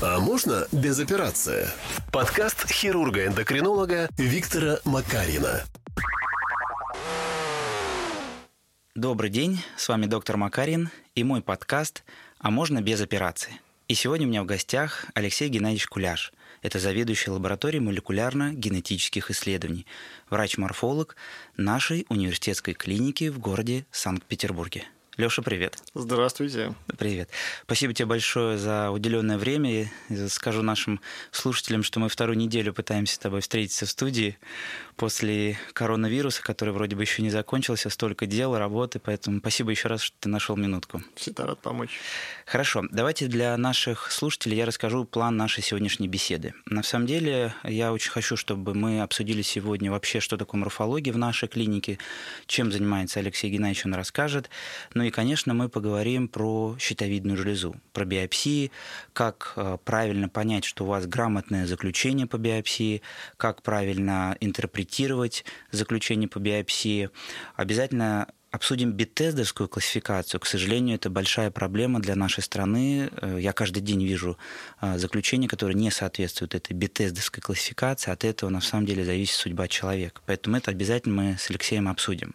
А можно без операции? Подкаст хирурга-эндокринолога Виктора Макарина. Добрый день, с вами доктор Макарин и мой подкаст «А можно без операции?». И сегодня у меня в гостях Алексей Геннадьевич Куляш. Это заведующий лабораторией молекулярно-генетических исследований, врач-морфолог нашей университетской клиники в городе Санкт-Петербурге. Леша, привет. Здравствуйте. Привет. Спасибо тебе большое за уделенное время. И скажу нашим слушателям, что мы вторую неделю пытаемся с тобой встретиться в студии после коронавируса, который вроде бы еще не закончился, столько дел, работы, поэтому спасибо еще раз, что ты нашел минутку. Всегда рад помочь. Хорошо, давайте для наших слушателей я расскажу план нашей сегодняшней беседы. На самом деле я очень хочу, чтобы мы обсудили сегодня вообще, что такое морфология в нашей клинике, чем занимается Алексей Геннадьевич, он расскажет. Ну и, конечно, мы поговорим про щитовидную железу, про биопсии, как э, правильно понять, что у вас грамотное заключение по биопсии, как правильно интерпретировать заключение по биопсии. Обязательно Обсудим беттездовскую классификацию. К сожалению, это большая проблема для нашей страны. Э, я каждый день вижу э, заключения, которые не соответствуют этой беттездовской классификации. От этого на самом деле зависит судьба человека. Поэтому это обязательно мы с Алексеем обсудим.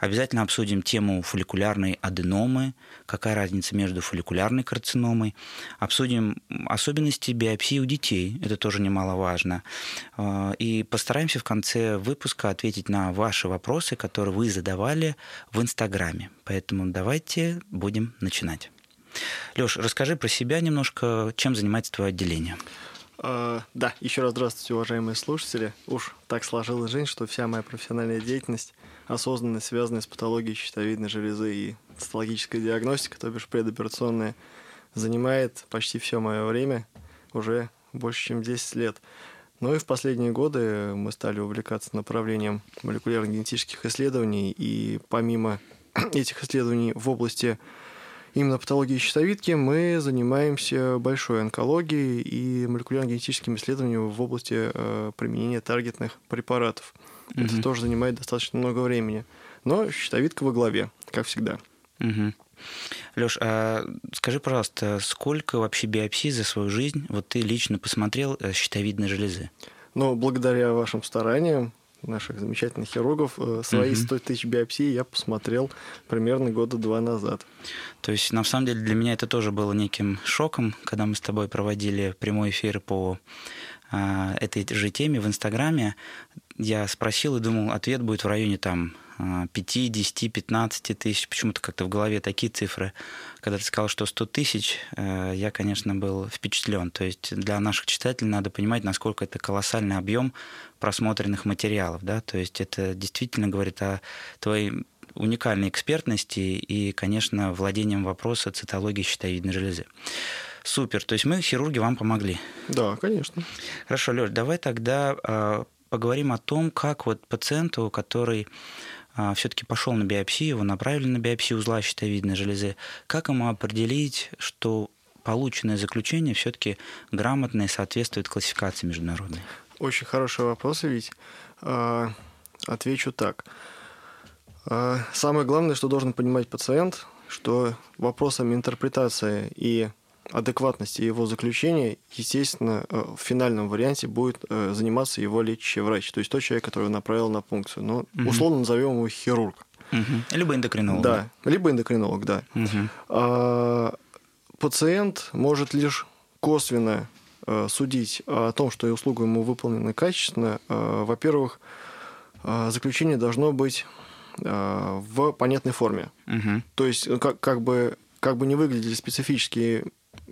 Обязательно обсудим тему фолликулярной аденомы, какая разница между фолликулярной карциномой. Обсудим особенности биопсии у детей, это тоже немаловажно. Э, и постараемся в конце выпуска ответить на ваши вопросы, которые вы задавали в Инстаграме. Поэтому давайте будем начинать. Леш, расскажи про себя немножко, чем занимается твое отделение. Uh, да, еще раз здравствуйте, уважаемые слушатели. Уж так сложилась жизнь, что вся моя профессиональная деятельность осознанно связана с патологией щитовидной железы и цитологическая диагностика, то бишь предоперационная, занимает почти все мое время, уже больше, чем 10 лет. Ну и в последние годы мы стали увлекаться направлением молекулярно-генетических исследований, и помимо этих исследований в области именно патологии щитовидки мы занимаемся большой онкологией и молекулярно-генетическими исследованиями в области э, применения таргетных препаратов. Mm-hmm. Это тоже занимает достаточно много времени. Но щитовидка во главе, как всегда. Mm-hmm. Леш, а скажи, пожалуйста, сколько вообще биопсий за свою жизнь вот ты лично посмотрел э, щитовидной железы? Ну, благодаря вашим стараниям, наших замечательных хирургов, э, свои 100 тысяч биопсий я посмотрел примерно года два назад. То есть, на самом деле, для меня это тоже было неким шоком, когда мы с тобой проводили прямой эфир по а, этой же теме в Инстаграме. Я спросил и думал, ответ будет в районе там 5, 10, 15 тысяч, почему-то как-то в голове такие цифры. Когда ты сказал, что 100 тысяч, э, я, конечно, был впечатлен. То есть для наших читателей надо понимать, насколько это колоссальный объем просмотренных материалов. Да? То есть это действительно говорит о твоей уникальной экспертности и, конечно, владением вопроса цитологии щитовидной железы. Супер. То есть мы, хирурги, вам помогли. Да, конечно. Хорошо, Лёш, давай тогда э, поговорим о том, как вот пациенту, который а, все-таки пошел на биопсию, его направили на биопсию узла щитовидной железы, как ему определить, что полученное заключение все-таки грамотное и соответствует классификации международной? Очень хороший вопрос, ведь а, отвечу так. А, самое главное, что должен понимать пациент, что вопросом интерпретации и адекватности его заключения, естественно, э, в финальном варианте будет э, заниматься его лечащий врач, то есть тот человек, который направил на пункцию. Ну, угу. условно назовем его хирург. Угу. Либо эндокринолог. Да, либо эндокринолог, да. Угу. А, пациент может лишь косвенно э, судить о том, что услуга ему выполнена качественно. Во-первых, заключение должно быть в понятной форме. Угу. То есть, как, как бы как бы не выглядели специфические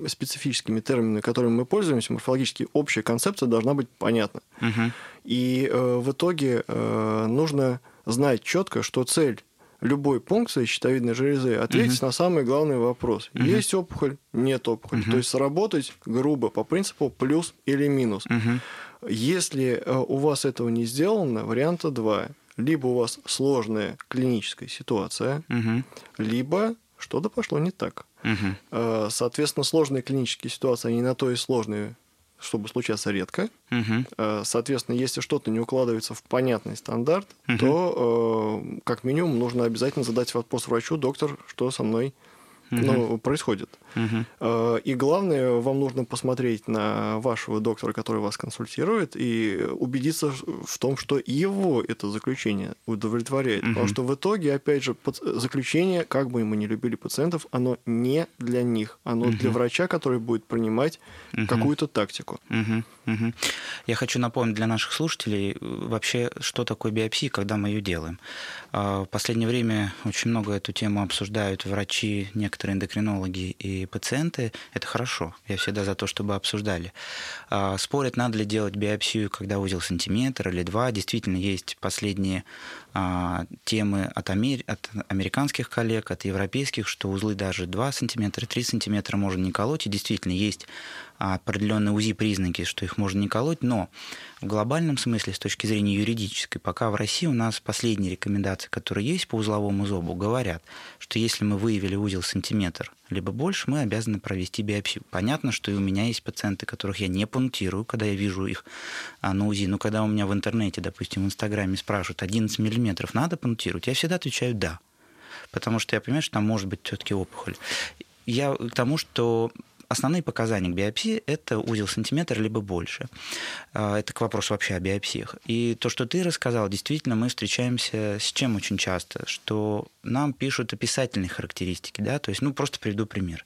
специфическими терминами, которыми мы пользуемся, морфологически общая концепция должна быть понятна. Угу. И э, в итоге э, нужно знать четко, что цель любой пункции щитовидной железы ответить угу. на самый главный вопрос. Угу. Есть опухоль, нет опухоли. Угу. То есть сработать грубо по принципу плюс или минус. Угу. Если э, у вас этого не сделано, варианта два. Либо у вас сложная клиническая ситуация, угу. либо что-то пошло не так. Угу. Соответственно, сложные клинические ситуации, они на то и сложные, чтобы случаться редко. Угу. Соответственно, если что-то не укладывается в понятный стандарт, угу. то э, как минимум нужно обязательно задать вопрос врачу, доктор, что со мной ну, происходит. Угу. И главное, вам нужно посмотреть на вашего доктора, который вас консультирует, и убедиться в том, что его это заключение удовлетворяет. Потому что в итоге, опять же, заключение, как бы мы ни любили пациентов, оно не для них, оно для врача, который будет принимать какую-то тактику. Я хочу напомнить для наших слушателей вообще, что такое биопсия, когда мы ее делаем. А, в последнее время очень много эту тему обсуждают врачи, некоторые эндокринологи и пациенты. Это хорошо. Я всегда за то, чтобы обсуждали. А, спорят, надо ли делать биопсию, когда узел сантиметр или два. Действительно, есть последние а, темы от, амер... от американских коллег, от европейских, что узлы даже 2 сантиметра, 3 сантиметра можно не колоть. И действительно, есть определенные УЗИ-признаки, что их можно не колоть, но в глобальном смысле, с точки зрения юридической, пока в России у нас последние рекомендации, которые есть по узловому зобу, говорят, что если мы выявили узел сантиметр либо больше, мы обязаны провести биопсию. Понятно, что и у меня есть пациенты, которых я не пунктирую, когда я вижу их а, на УЗИ. Но когда у меня в интернете, допустим, в Инстаграме спрашивают, 11 миллиметров надо пунктировать, я всегда отвечаю «да». Потому что я понимаю, что там может быть все-таки опухоль. Я к тому, что Основные показания к биопсии – это узел сантиметр либо больше. А, это к вопросу вообще о биопсиях. И то, что ты рассказал, действительно, мы встречаемся с чем очень часто, что нам пишут описательные характеристики, да, то есть, ну, просто приведу пример.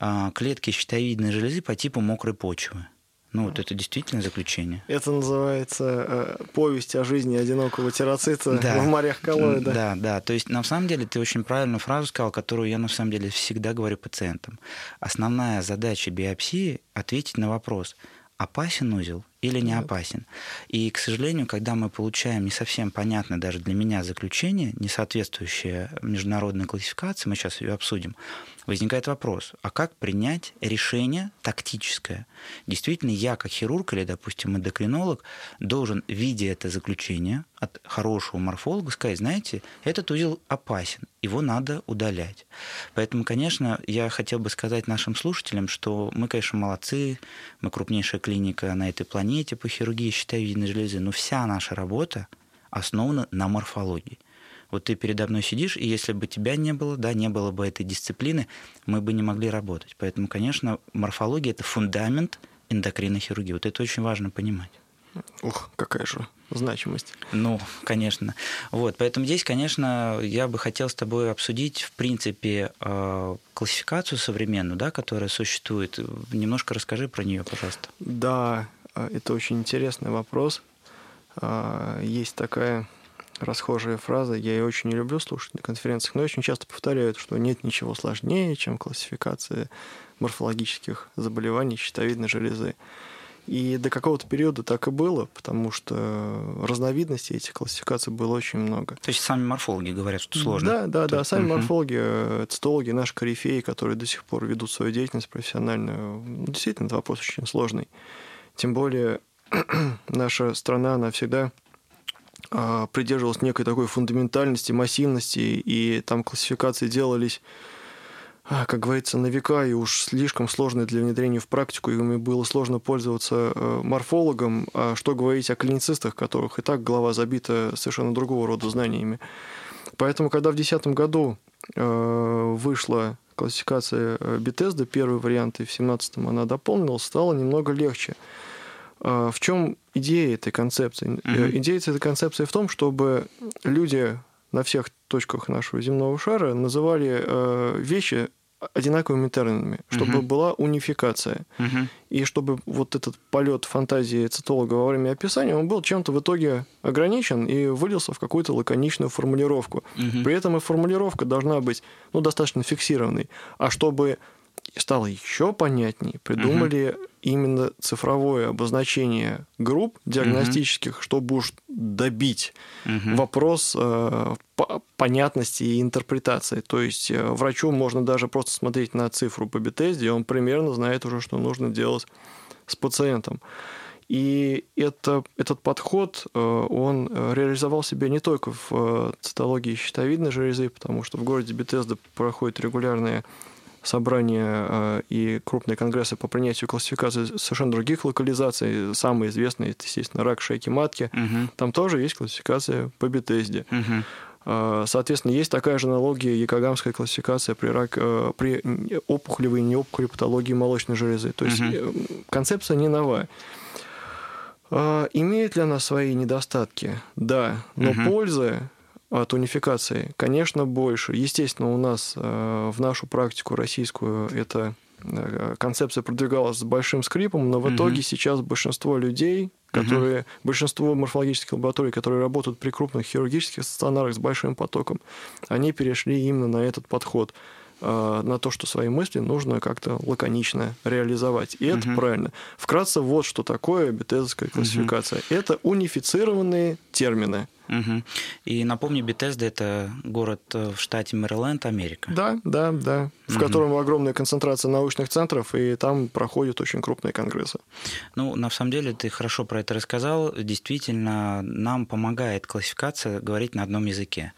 А, клетки щитовидной железы по типу мокрой почвы – ну, вот это действительно заключение. Это называется э, повесть о жизни одинокого тероцита да. в морях коллоида. Да, да. То есть, на самом деле, ты очень правильную фразу сказал, которую я, на самом деле, всегда говорю пациентам. Основная задача биопсии – ответить на вопрос, опасен узел или не опасен. И, к сожалению, когда мы получаем не совсем понятное даже для меня заключение, не соответствующее международной классификации, мы сейчас ее обсудим, возникает вопрос, а как принять решение тактическое? Действительно, я как хирург или, допустим, эндокринолог должен, видя это заключение от хорошего морфолога, сказать, знаете, этот узел опасен, его надо удалять. Поэтому, конечно, я хотел бы сказать нашим слушателям, что мы, конечно, молодцы, мы крупнейшая клиника на этой планете по хирургии щитовидной железы, но вся наша работа основана на морфологии. Вот ты передо мной сидишь, и если бы тебя не было, да, не было бы этой дисциплины, мы бы не могли работать. Поэтому, конечно, морфология – это фундамент эндокринной хирургии. Вот это очень важно понимать. Ух, какая же значимость. Ну, конечно. Вот, поэтому здесь, конечно, я бы хотел с тобой обсудить, в принципе, э, классификацию современную, да, которая существует. Немножко расскажи про нее, пожалуйста. Да, это очень интересный вопрос. Э, есть такая расхожая фраза, я ее очень не люблю слушать на конференциях, но очень часто повторяют, что нет ничего сложнее, чем классификация морфологических заболеваний щитовидной железы. И до какого-то периода так и было, потому что разновидностей этих классификаций было очень много. То есть сами морфологи говорят, что сложно? Да, да, То... да. Сами угу. морфологи, э, цитологи, наши корифеи, которые до сих пор ведут свою деятельность профессиональную, действительно, это вопрос очень сложный. Тем более наша страна, она всегда а, придерживалась некой такой фундаментальности, массивности, и там классификации делались, а, как говорится, на века, и уж слишком сложные для внедрения в практику, и ими было сложно пользоваться э, морфологом, а что говорить о клиницистах, которых и так голова забита совершенно другого рода знаниями. Поэтому, когда в 2010 году э, вышла классификация э, Bethesda, первый вариант, и в 2017 она дополнилась, стало немного легче. В чем идея этой концепции. Mm-hmm. Идея этой концепции в том, чтобы люди на всех точках нашего земного шара называли э, вещи одинаковыми терминами, чтобы uh была унификация. uh И чтобы вот этот полет фантазии цитолога во время описания, он был чем-то в итоге ограничен и вылился в какую-то лаконичную формулировку. uh При этом и формулировка должна быть ну, достаточно фиксированной. А чтобы стало еще понятнее, придумали uh именно цифровое обозначение групп диагностических, uh чтобы уж добить uh вопрос э, понятности и интерпретации. То есть э, врачу можно даже просто смотреть на цифру по Бетезде, и он примерно знает уже, что нужно делать с пациентом. И это, этот подход, э, он реализовал себя не только в э, цитологии щитовидной железы, потому что в городе Бетезда проходят регулярные собрания э, и крупные конгрессы по принятию классификации совершенно других локализаций. Самый известный, это, естественно, рак шейки матки. Угу. Там тоже есть классификация по Бетезде. Угу. Соответственно, есть такая же аналогия якогамская классификация при, рак, э, при опухолевой и неопухолевой патологии молочной железы. То есть угу. концепция не новая. Имеет ли она свои недостатки? Да, но угу. пользы от унификации, конечно, больше. Естественно, у нас э, в нашу практику российскую это Э, концепция продвигалась с большим скрипом, но в итоге сейчас большинство людей, которые, большинство морфологических лабораторий, которые работают при крупных хирургических стационарах с большим потоком, они перешли именно на этот подход э, на то, что свои мысли нужно как-то лаконично реализовать. И это правильно. Вкратце, вот что такое бетезовская классификация. Это унифицированные термины. Угу. И напомню, Бетезда – это город э, в штате Мэриленд, Америка. Да, да, да. В угу. котором огромная концентрация научных центров, и там проходят очень крупные конгрессы. Ну, на самом деле, ты хорошо про это рассказал. Действительно, нам помогает классификация говорить на одном языке.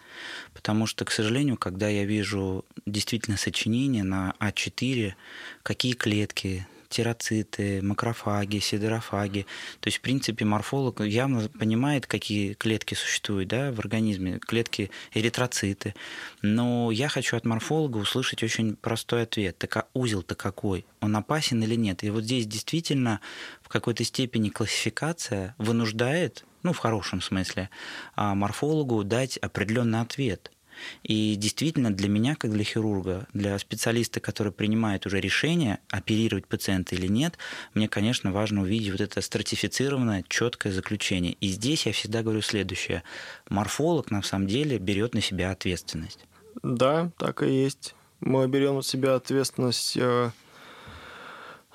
Потому что, к сожалению, когда я вижу действительно сочинение на А4, какие клетки, тироциты, макрофаги, сидерофаги. То есть, в принципе, морфолог явно понимает, какие клетки существуют да, в организме, клетки эритроциты. Но я хочу от морфолога услышать очень простой ответ. Так а узел-то какой? Он опасен или нет? И вот здесь действительно в какой-то степени классификация вынуждает ну, в хорошем смысле, а морфологу дать определенный ответ – и действительно для меня, как для хирурга, для специалиста, который принимает уже решение, оперировать пациента или нет, мне, конечно, важно увидеть вот это стратифицированное, четкое заключение. И здесь я всегда говорю следующее. Морфолог, на самом деле, берет на себя ответственность. Да, так и есть. Мы берем на себя ответственность э,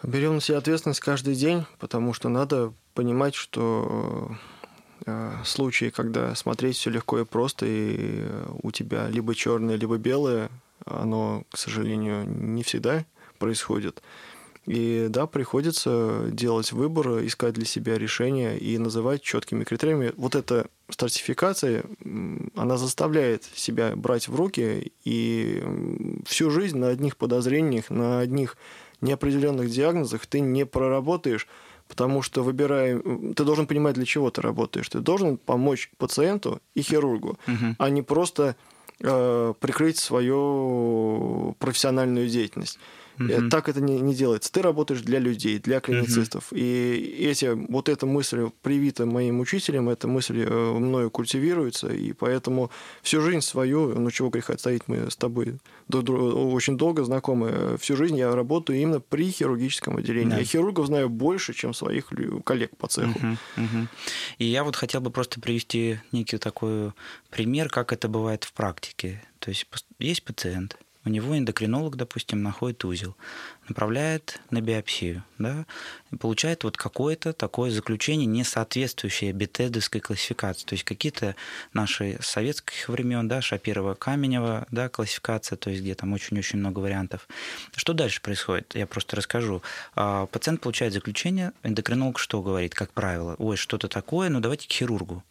берем на себя ответственность каждый день, потому что надо понимать, что Э, случаи, когда смотреть все легко и просто, и у тебя либо черное, либо белое, оно, к сожалению, не всегда происходит. И да, приходится делать выбор, искать для себя решение и называть четкими критериями. Вот эта стратификация, она заставляет себя брать в руки и всю жизнь на одних подозрениях, на одних неопределенных диагнозах ты не проработаешь Потому что выбирая, ты должен понимать, для чего ты работаешь. Ты должен помочь пациенту и хирургу, угу. а не просто э, прикрыть свою профессиональную деятельность. Угу. Так это не, не делается. Ты работаешь для людей, для клиницистов. Угу. И эти, вот эта мысль привита моим учителям, эта мысль э, мною культивируется, и поэтому всю жизнь свою, ну чего греха стоить, мы с тобой очень долго знакомы, всю жизнь я работаю именно при хирургическом отделении. Да. Я хирургов знаю больше, чем своих коллег по цеху. Угу, угу. И я вот хотел бы просто привести некий такой пример, как это бывает в практике. То есть есть пациент, у него эндокринолог, допустим, находит узел, направляет на биопсию, да, и получает вот какое-то такое заключение, не соответствующее бетедовской классификации. То есть какие-то наши советских времен, да, Шапирова, Каменева, да, классификация, то есть где там очень-очень много вариантов. Что дальше происходит? Я просто расскажу. А, пациент получает заключение, эндокринолог что говорит, как правило? Ой, что-то такое, ну давайте к хирургу.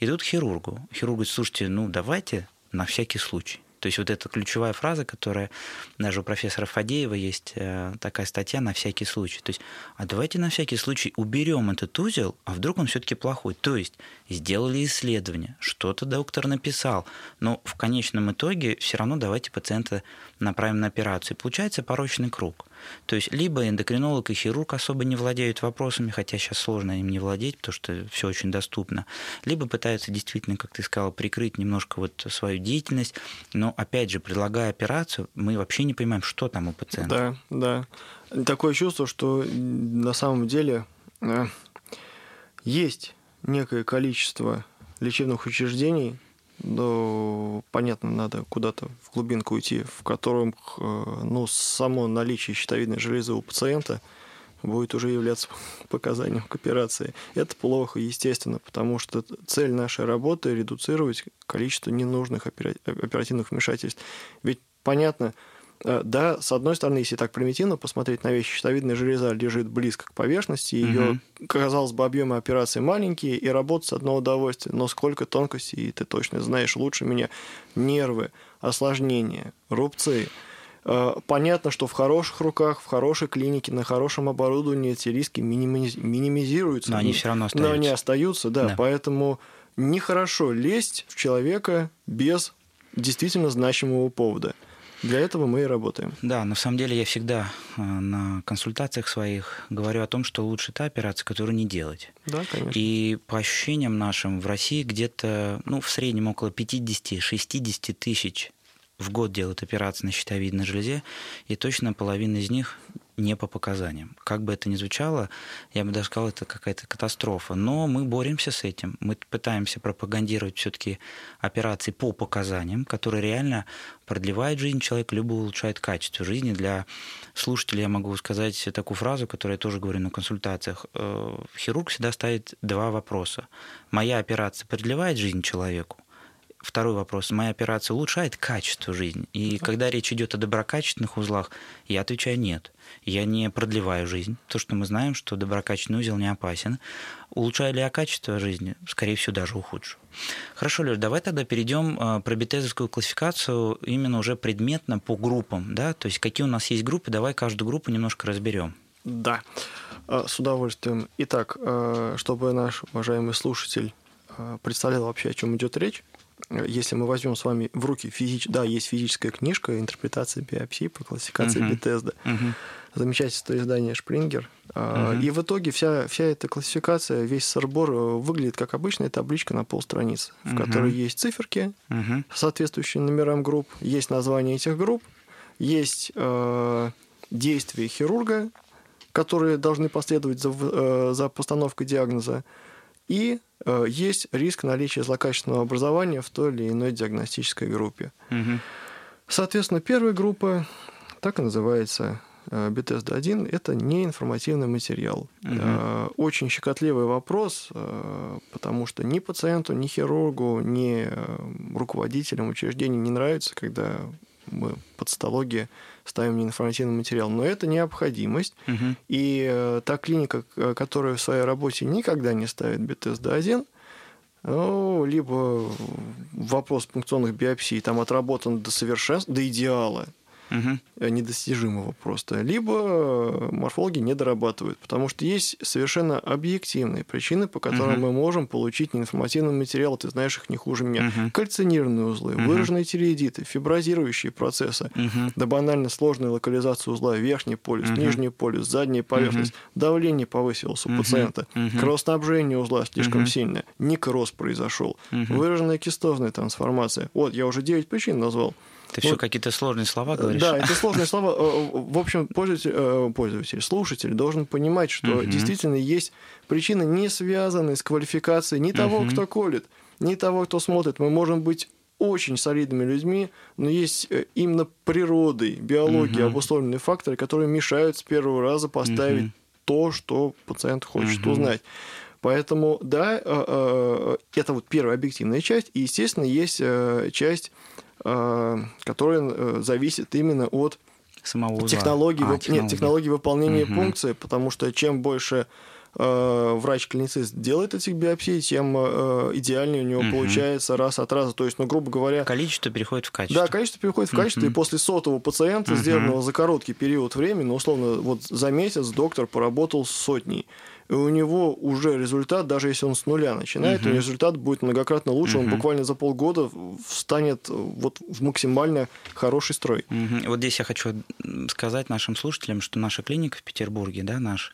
Идут к хирургу. Хирург говорит, слушайте, ну давайте на всякий случай. То есть вот эта ключевая фраза, которая даже у профессора Фадеева есть э, такая статья на всякий случай. То есть, а давайте на всякий случай уберем этот узел, а вдруг он все-таки плохой. То есть сделали исследование, что-то доктор написал, но в конечном итоге все равно давайте пациента направим на операцию. получается порочный круг. То есть либо эндокринолог и хирург особо не владеют вопросами, хотя сейчас сложно им не владеть, потому что все очень доступно, либо пытаются действительно, как ты сказал, прикрыть немножко вот свою деятельность, но опять же, предлагая операцию, мы вообще не понимаем, что там у пациента. Да, да. Такое чувство, что на самом деле э, есть некое количество лечебных учреждений, но, понятно, надо куда-то в глубинку уйти, в котором э, ну, само наличие щитовидной железы у пациента будет уже являться показанием к операции. Это плохо, естественно, потому что цель нашей работы – редуцировать количество ненужных оперативных вмешательств. Ведь понятно, да, с одной стороны, если так примитивно посмотреть на вещи, щитовидная железа лежит близко к поверхности, ее, угу. казалось бы, объемы операции маленькие, и работать с одно удовольствие, но сколько тонкостей, ты точно знаешь лучше меня, нервы, осложнения, рубцы. Э, понятно, что в хороших руках, в хорошей клинике, на хорошем оборудовании эти риски минимизируются. Но они все равно остаются. Но они остаются, да. да. Поэтому нехорошо лезть в человека без действительно значимого повода. Для этого мы и работаем. Да, на самом деле я всегда э, на консультациях своих говорю о том, что лучше та операция, которую не делать. Да, конечно. И по ощущениям нашим в России где-то, ну, в среднем около 50-60 тысяч в год делают операции на щитовидной железе, и точно половина из них не по показаниям. Как бы это ни звучало, я бы даже сказал, это какая-то катастрофа. Но мы боремся с этим. Мы пытаемся пропагандировать все-таки операции по показаниям, которые реально продлевают жизнь человека, либо улучшают качество жизни. Для слушателей я могу сказать такую фразу, которую я тоже говорю на консультациях. Э, хирург всегда ставит два вопроса. Моя операция продлевает жизнь человеку? Второй вопрос. Моя операция улучшает качество жизни? И когда речь идет о доброкачественных узлах, я отвечаю нет. Я не продлеваю жизнь. То, что мы знаем, что доброкачественный узел не опасен. Улучшаю ли я качество жизни? Скорее всего, даже ухудшу. Хорошо, Леш, давай тогда перейдем э, про бетезовскую классификацию именно уже предметно по группам. Да? То есть какие у нас есть группы, давай каждую группу немножко разберем. Да, э, с удовольствием. Итак, э, чтобы наш уважаемый слушатель представлял вообще, о чем идет речь, если мы возьмем с вами в руки физич... да, есть физическая книжка интерпретация биопсии по классификации uh-huh. Бетезда. Uh-huh. Замечательное издание Шпрингер. Uh-huh. И в итоге вся, вся эта классификация, весь сорбор э, выглядит как обычная табличка на полстраницы, в uh-huh. которой есть циферки, uh-huh. соответствующие номерам групп, есть название этих групп, есть э, действия хирурга, которые должны последовать за, э, за постановкой диагноза, и э, есть риск наличия злокачественного образования в той или иной диагностической группе. Угу. Соответственно, первая группа так и называется э, BTSD-1 – это неинформативный материал. Угу. Очень щекотливый вопрос, потому что ни пациенту, ни хирургу, ни руководителям учреждений не нравится, когда мы патологии ставим неинформативный материал. Но это необходимость. Угу. И э, та клиника, которая в своей работе никогда не ставит БТСД-1, ну, либо вопрос пункционных биопсий там отработан до совершенства, до идеала, угу. недостижимого просто, либо морфологи не дорабатывают, потому что есть совершенно объективные причины, по которым угу. мы можем получить неинформативный материал, ты знаешь их не хуже меня. Угу. Кальцинированные узлы, угу. выраженные тиреидиты, фиброзирующие процессы, угу. да банально сложная локализация узла, верхний полюс, угу. нижний полюс, задняя поверхность, угу. давление повысилось у угу. пациента, угу. кровоснабжение узла слишком угу. сильное, никроз произошел, угу. выраженная кистозная трансформация. Вот, я уже 9 причин назвал. Ты вот. все какие-то сложные слова говоришь. Да, это сложные слова. Э, в общем, пользователь, э, пользователь слушатель должен понимать, что угу. действительно есть причины, не связанные с квалификацией ни того, угу. кто колет, ни того, кто смотрит. Мы можем быть очень солидными людьми, но есть э, именно природой, биологией угу. обусловленные факторы, которые мешают с первого раза поставить угу. то, что пациент хочет угу. узнать. Поэтому, да, это вот первая объективная часть. И, естественно, есть часть Э, которая э, зависит именно от самого технологии, а, технологии. Нет, технологии выполнения угу. функции, потому что чем больше э, врач-клиницист делает этих биопсий, тем идеальнее у него угу. получается раз от раза. То есть, ну, грубо говоря... Количество переходит в качество. Да, количество переходит в качество, угу. и после сотого пациента, угу. сделанного за короткий период времени, ну, условно, вот за месяц доктор поработал с сотней и у него уже результат, даже если он с нуля начинает, угу. результат будет многократно лучше, угу. он буквально за полгода встанет вот в максимально хороший строй. Угу. Вот здесь я хочу сказать нашим слушателям, что наша клиника в Петербурге, да, наш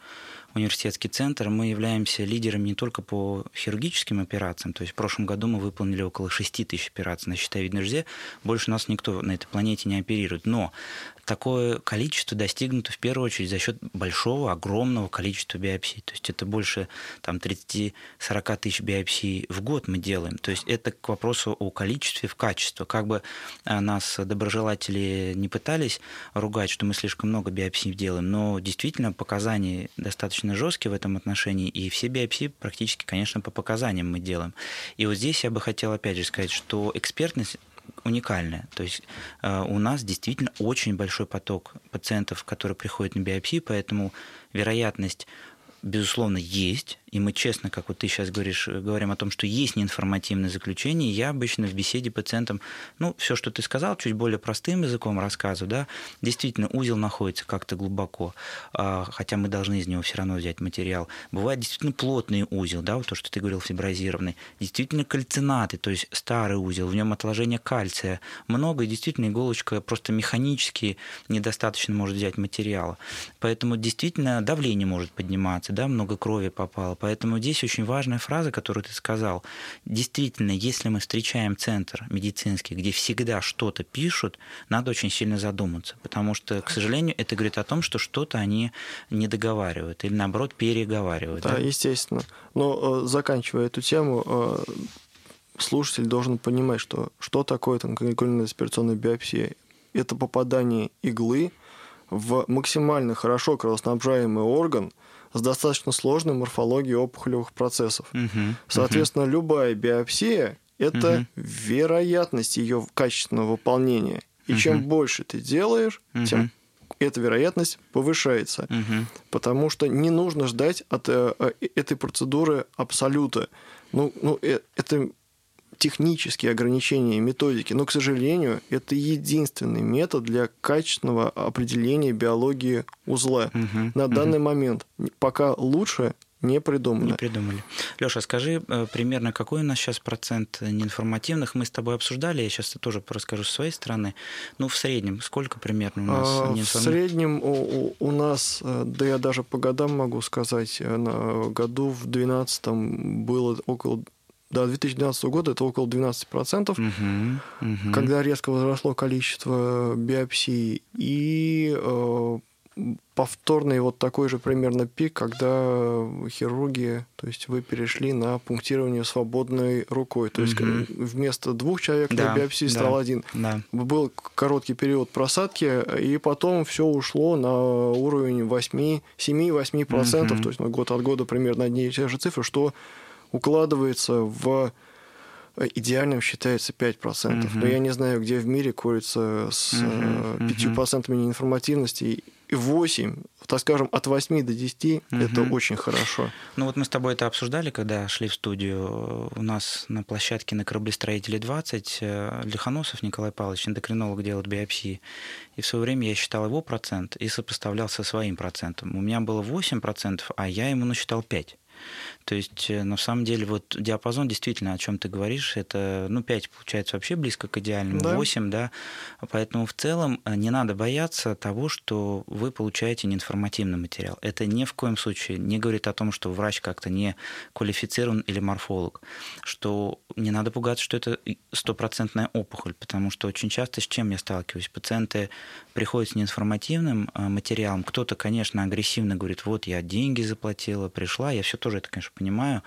университетский центр, мы являемся лидерами не только по хирургическим операциям, то есть в прошлом году мы выполнили около 6 тысяч операций на щитовидной железе, больше нас никто на этой планете не оперирует, но такое количество достигнуто в первую очередь за счет большого, огромного количества биопсий. То есть это больше там, 30-40 тысяч биопсий в год мы делаем. То есть это к вопросу о количестве в качестве. Как бы а, нас доброжелатели не пытались ругать, что мы слишком много биопсий делаем, но действительно показания достаточно жесткие в этом отношении, и все биопсии практически, конечно, по показаниям мы делаем. И вот здесь я бы хотел опять же сказать, что экспертность уникальная. То есть э, у нас действительно очень большой поток пациентов, которые приходят на биопсию, поэтому вероятность безусловно, есть, и мы честно, как вот ты сейчас говоришь, говорим о том, что есть неинформативное заключение, я обычно в беседе пациентам, ну, все, что ты сказал, чуть более простым языком рассказываю, да, действительно, узел находится как-то глубоко, а, хотя мы должны из него все равно взять материал. Бывает действительно плотный узел, да, вот то, что ты говорил, фиброзированный, действительно кальцинаты, то есть старый узел, в нем отложение кальция много, и действительно иголочка просто механически недостаточно может взять материала. Поэтому действительно давление может подниматься, да, много крови попало, Поэтому здесь очень важная фраза, которую ты сказал. Действительно, если мы встречаем центр медицинский, где всегда что-то пишут, надо очень сильно задуматься, потому что, к сожалению, это говорит о том, что что-то они не договаривают или, наоборот, переговаривают. Да, да? естественно. Но э, заканчивая эту тему, э, слушатель должен понимать, что что такое тонкоаникульная аспирационная биопсия. Это попадание иглы в максимально хорошо кровоснабжаемый орган – с достаточно сложной морфологией опухолевых процессов. Угу, Соответственно, угу. любая биопсия – это угу. вероятность ее качественного выполнения. И угу. чем больше ты делаешь, угу. тем эта вероятность повышается. Угу. Потому что не нужно ждать от э, э этой процедуры абсолюта. Ну, ну э, это технические ограничения методики, но, к сожалению, это единственный метод для качественного определения биологии узла угу, на данный момент. Пока лучше не придумали. Не придумали. Леша, скажи э, примерно, какой у нас сейчас процент неинформативных? Мы с тобой обсуждали, я сейчас тоже расскажу с своей стороны. Ну, в среднем, сколько примерно у нас а, В среднем у, у нас, э, да я даже по годам могу сказать, э, на году в 2012 было около до 2012 года это около 12%, угу, угу. когда резко возросло количество биопсий. И э, повторный вот такой же примерно пик, когда хирурги, то есть вы перешли на пунктирование свободной рукой. То есть угу. вместо двух человек да, на биопсии да, стал один. Да. Был короткий период просадки, и потом все ушло на уровень 8, 7-8%, угу. то есть ну, год от года примерно одни и те же цифры, что укладывается в э, идеальным считается 5%. Угу. Но я не знаю, где в мире курица с угу, 5% угу. неинформативности и 8, так скажем, от 8 до 10 угу. это очень хорошо. Ну вот мы с тобой это обсуждали, когда шли в студию. У нас на площадке на кораблестроителе 20 э, Лихоносов Николай Павлович, эндокринолог, делает биопсии. И в свое время я считал его процент и сопоставлял со своим процентом. У меня было 8%, а я ему насчитал 5%. То есть, э, на самом деле, вот диапазон действительно, о чем ты говоришь, это, ну, 5 получается вообще близко к идеальному, да. 8, да. Поэтому в целом э, не надо бояться того, что вы получаете неинформативный материал. Это ни в коем случае не говорит о том, что врач как-то не квалифицирован или морфолог, что не надо пугаться, что это стопроцентная опухоль, потому что очень часто с чем я сталкиваюсь? Пациенты приходят с неинформативным э, материалом, кто-то, конечно, агрессивно говорит, вот я деньги заплатила, пришла, я все тоже это, конечно, понимаю.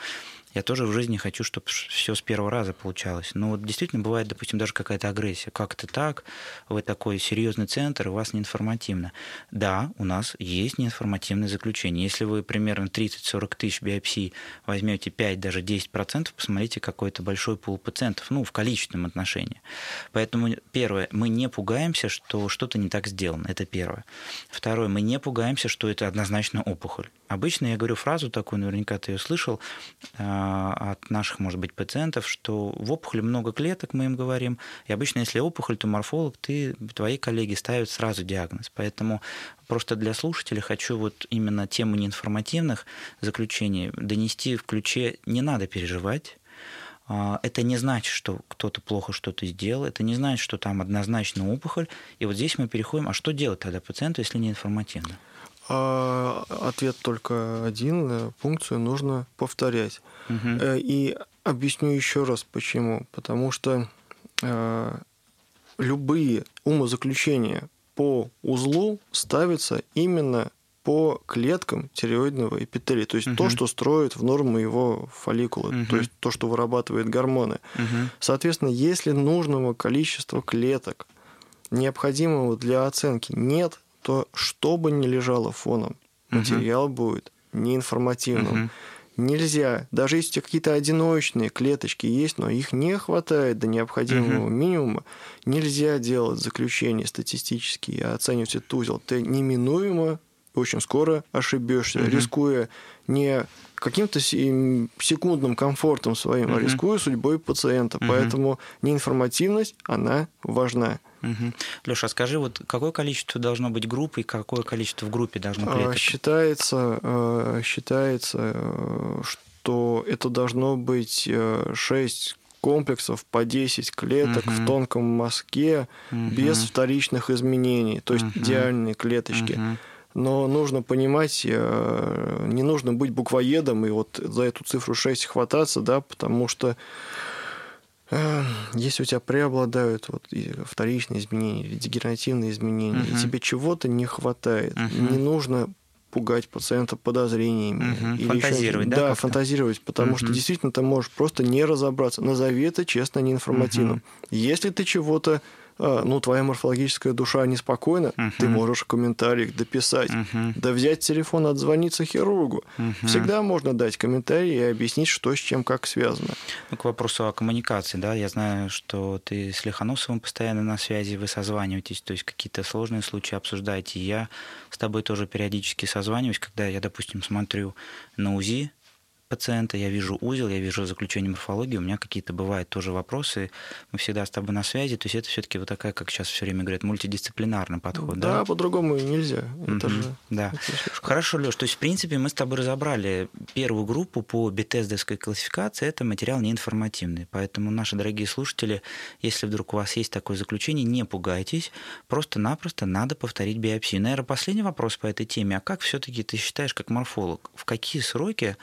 Я тоже в жизни хочу, чтобы все с первого раза получалось. Но вот действительно бывает, допустим, даже какая-то агрессия. Как это так? Вы такой серьезный центр, у вас неинформативно. Да, у нас есть неинформативное заключение. Если вы примерно 30-40 тысяч биопсий возьмете 5, даже 10%, посмотрите, какой то большой пул пациентов, ну, в количественном отношении. Поэтому, первое, мы не пугаемся, что что-то не так сделано. Это первое. Второе, мы не пугаемся, что это однозначно опухоль. Обычно я говорю фразу такую, наверняка ты ее слышал, а, от наших, может быть, пациентов, что в опухоли много клеток, мы им говорим, и обычно, если опухоль, то морфолог, ты, твои коллеги ставят сразу диагноз. Поэтому просто для слушателей хочу вот именно тему неинформативных заключений донести в ключе «не надо переживать», а, это не значит, что кто-то плохо что-то сделал, это не значит, что там однозначно опухоль. И вот здесь мы переходим, а что делать тогда пациенту, если не информативно? А ответ только один. Функцию нужно повторять. Угу. И объясню еще раз почему. Потому что э, любые умозаключения по узлу ставятся именно по клеткам тиреоидного эпителия, то есть угу. то, что строит в норму его фолликулы, угу. то есть то, что вырабатывает гормоны. Угу. Соответственно, если нужного количества клеток, необходимого для оценки, нет, то что бы ни лежало фоном, материал угу. будет неинформативным. Угу. Нельзя, даже если какие-то одиночные клеточки есть, но их не хватает до необходимого угу. минимума, нельзя делать заключение статистические, оценивать этот узел. Ты неминуемо очень скоро ошибешься, угу. рискуя не каким-то секундным комфортом своим, угу. а рискуя судьбой пациента. Угу. Поэтому неинформативность, она важна. Угу. Леша, а скажи, вот какое количество должно быть групп и какое количество в группе должно а, клеток? Считается, э, считается, э, что это должно быть 6 комплексов по 10 клеток угу. в тонком мазке угу. без вторичных изменений, то есть угу. идеальные клеточки. Угу. Но нужно понимать, э, не нужно быть буквоедом и вот за эту цифру 6 хвататься, да, потому что э, если у тебя преобладают вот вторичные изменения или дегенеративные изменения, угу. и тебе чего-то не хватает, угу. не нужно пугать пациента подозрениями. Угу. Или фантазировать, еще... да? Да, фантазировать, потому угу. что действительно ты можешь просто не разобраться. Назови это честно, неинформативно. Угу. Если ты чего-то ну, твоя морфологическая душа неспокойна, uh-huh. ты можешь в комментариях дописать, uh-huh. да взять телефон, отзвониться хирургу. Uh-huh. Всегда можно дать комментарий и объяснить, что с чем, как связано. Ну, к вопросу о коммуникации, да, я знаю, что ты с Лихоносовым постоянно на связи, вы созваниваетесь, то есть какие-то сложные случаи обсуждаете. Я с тобой тоже периодически созваниваюсь, когда я, допустим, смотрю на УЗИ, пациента, я вижу узел, я вижу заключение морфологии, у меня какие-то бывают тоже вопросы, мы всегда с тобой на связи, то есть это все-таки вот такая, как сейчас все время говорят, мультидисциплинарный подход, да? Да, по-другому нельзя. Это mm-hmm. же, да. Это Хорошо, Леш, то есть в принципе мы с тобой разобрали первую группу по бетездовской классификации, это материал неинформативный, поэтому наши дорогие слушатели, если вдруг у вас есть такое заключение, не пугайтесь, просто-напросто надо повторить биопсию. Наверное, последний вопрос по этой теме, а как все-таки ты считаешь, как морфолог, в какие сроки